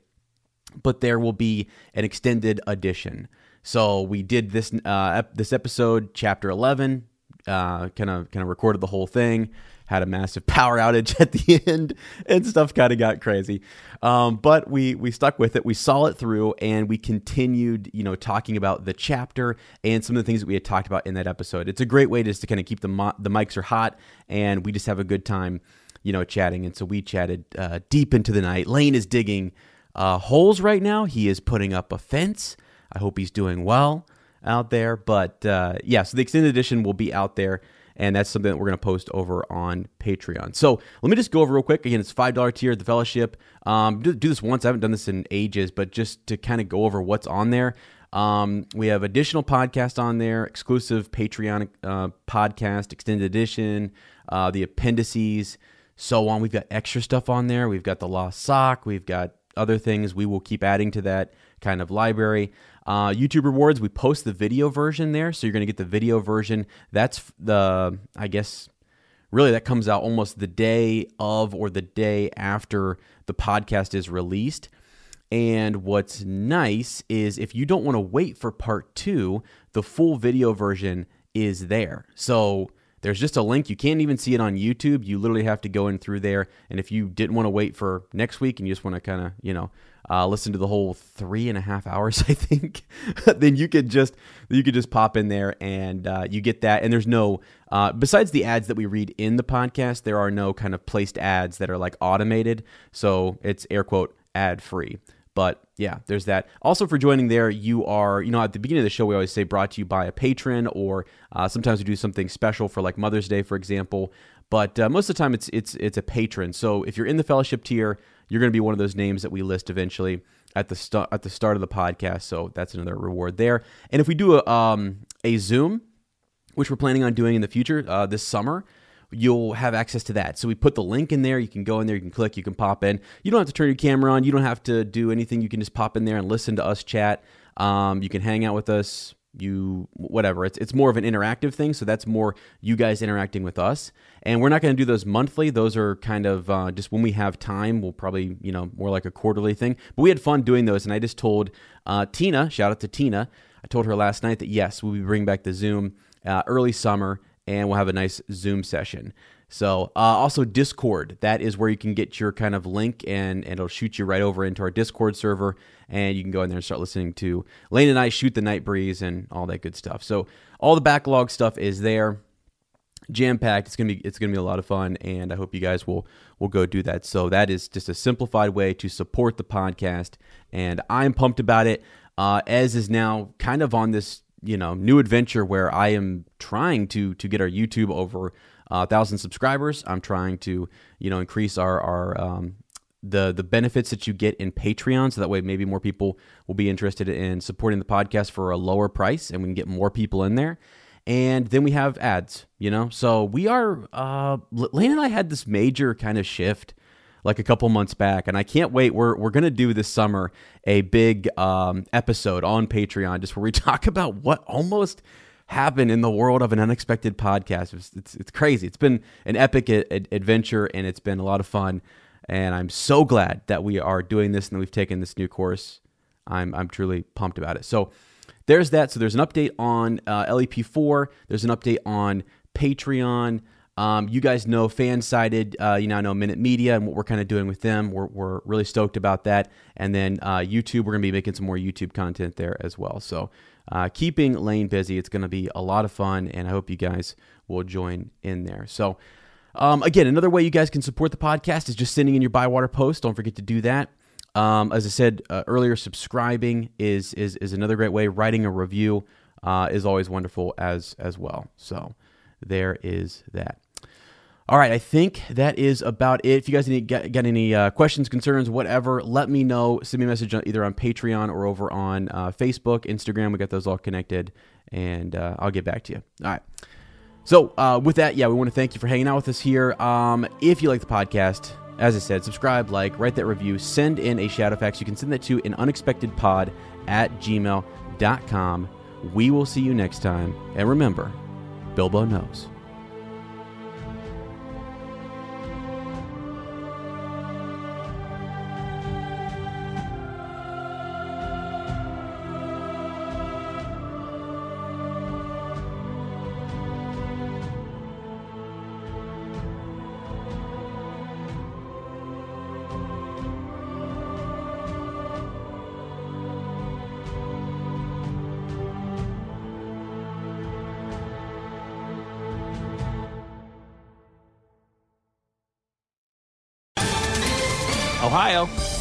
but there will be an extended edition. So we did this uh, this episode chapter 11 kind of kind of recorded the whole thing had a massive power outage at the end, and stuff kind of got crazy. Um, but we we stuck with it. We saw it through, and we continued, you know, talking about the chapter and some of the things that we had talked about in that episode. It's a great way just to kind of keep the mo- the mics are hot, and we just have a good time, you know, chatting. And so we chatted uh, deep into the night. Lane is digging uh, holes right now. He is putting up a fence. I hope he's doing well out there. But uh, yeah, so the extended edition will be out there and that's something that we're going to post over on Patreon. So let me just go over real quick. Again, it's five dollar tier, the Fellowship. Um, do, do, this once. I haven't done this in ages, but just to kind of go over what's on there. Um, we have additional podcasts on there, exclusive Patreon uh, podcast, extended edition, uh, the appendices, so on. We've got extra stuff on there. We've got the Lost Sock. We've got other things. We will keep adding to that kind of library. Uh, YouTube rewards, we post the video version there, so you're going to get the video version. That's the, I guess, really that comes out almost the day of or the day after the podcast is released. And what's nice is if you don't want to wait for part two, the full video version is there. So there's just a link. You can't even see it on YouTube. You literally have to go in through there. And if you didn't want to wait for next week and you just want to kind of, you know, uh, listen to the whole three and a half hours, I think, then you could just you could just pop in there and uh, you get that. And there's no uh, besides the ads that we read in the podcast, there are no kind of placed ads that are like automated. So it's air quote ad free. But yeah, there's that. Also, for joining there, you are, you know, at the beginning of the show, we always say brought to you by a patron, or uh, sometimes we do something special for like Mother's Day, for example. But uh, most of the time, it's it's it's a patron. So if you're in the fellowship tier, you're going to be one of those names that we list eventually at the start at the start of the podcast. So that's another reward there. And if we do a um, a Zoom, which we're planning on doing in the future uh, this summer, you'll have access to that. So we put the link in there. You can go in there, you can click, you can pop in. You don't have to turn your camera on. You don't have to do anything. You can just pop in there and listen to us chat. Um, you can hang out with us you whatever. It's it's more of an interactive thing so that's more you guys interacting with us. And we're not going to do those monthly. Those are kind of uh, just when we have time we'll probably you know more like a quarterly thing. But we had fun doing those and i just told uh, tina shout out to tina. I told her last night that yes we'll be bringing back the zoom uh, early summer and we'll have a nice zoom session so uh, also Discord, that is where you can get your kind of link and, and it'll shoot you right over into our Discord server and you can go in there and start listening to Lane and I shoot the night breeze and all that good stuff. So all the backlog stuff is there. Jam packed. It's gonna be it's gonna be a lot of fun, and I hope you guys will will go do that. So that is just a simplified way to support the podcast, and I'm pumped about it. Uh, Ez is now kind of on this you know new adventure where I am trying to to get our YouTube over uh, thousand subscribers. I'm trying to you know increase our our um, the the benefits that you get in Patreon, so that way maybe more people will be interested in supporting the podcast for a lower price, and we can get more people in there. And then we have ads, you know. So we are. Uh, Lane and I had this major kind of shift like a couple months back, and I can't wait. We're we're gonna do this summer a big um, episode on Patreon, just where we talk about what almost happen in the world of an unexpected podcast. It's, it's, it's crazy. It's been an epic a- adventure and it's been a lot of fun. And I'm so glad that we are doing this and we've taken this new course. I'm, I'm truly pumped about it. So there's that. So there's an update on uh, LEP4, there's an update on Patreon. Um, you guys know Fansided, uh, you now know Minute Media and what we're kind of doing with them. We're, we're really stoked about that. And then uh, YouTube, we're going to be making some more YouTube content there as well. So uh, keeping Lane busy. It's going to be a lot of fun, and I hope you guys will join in there. So, um, again, another way you guys can support the podcast is just sending in your Bywater post. Don't forget to do that. Um, as I said uh, earlier, subscribing is, is is another great way. Writing a review uh, is always wonderful as as well. So there is that. All right, I think that is about it. If you guys need get, get any uh, questions, concerns, whatever, let me know. Send me a message either on Patreon or over on uh, Facebook, Instagram. We got those all connected, and uh, I'll get back to you. All right. So uh, with that, yeah, we want to thank you for hanging out with us here. Um, if you like the podcast, as I said, subscribe, like, write that review, send in a Shadowfax. You can send that to an unexpectedpod at gmail.com. We will see you next time. And remember, Bilbo knows.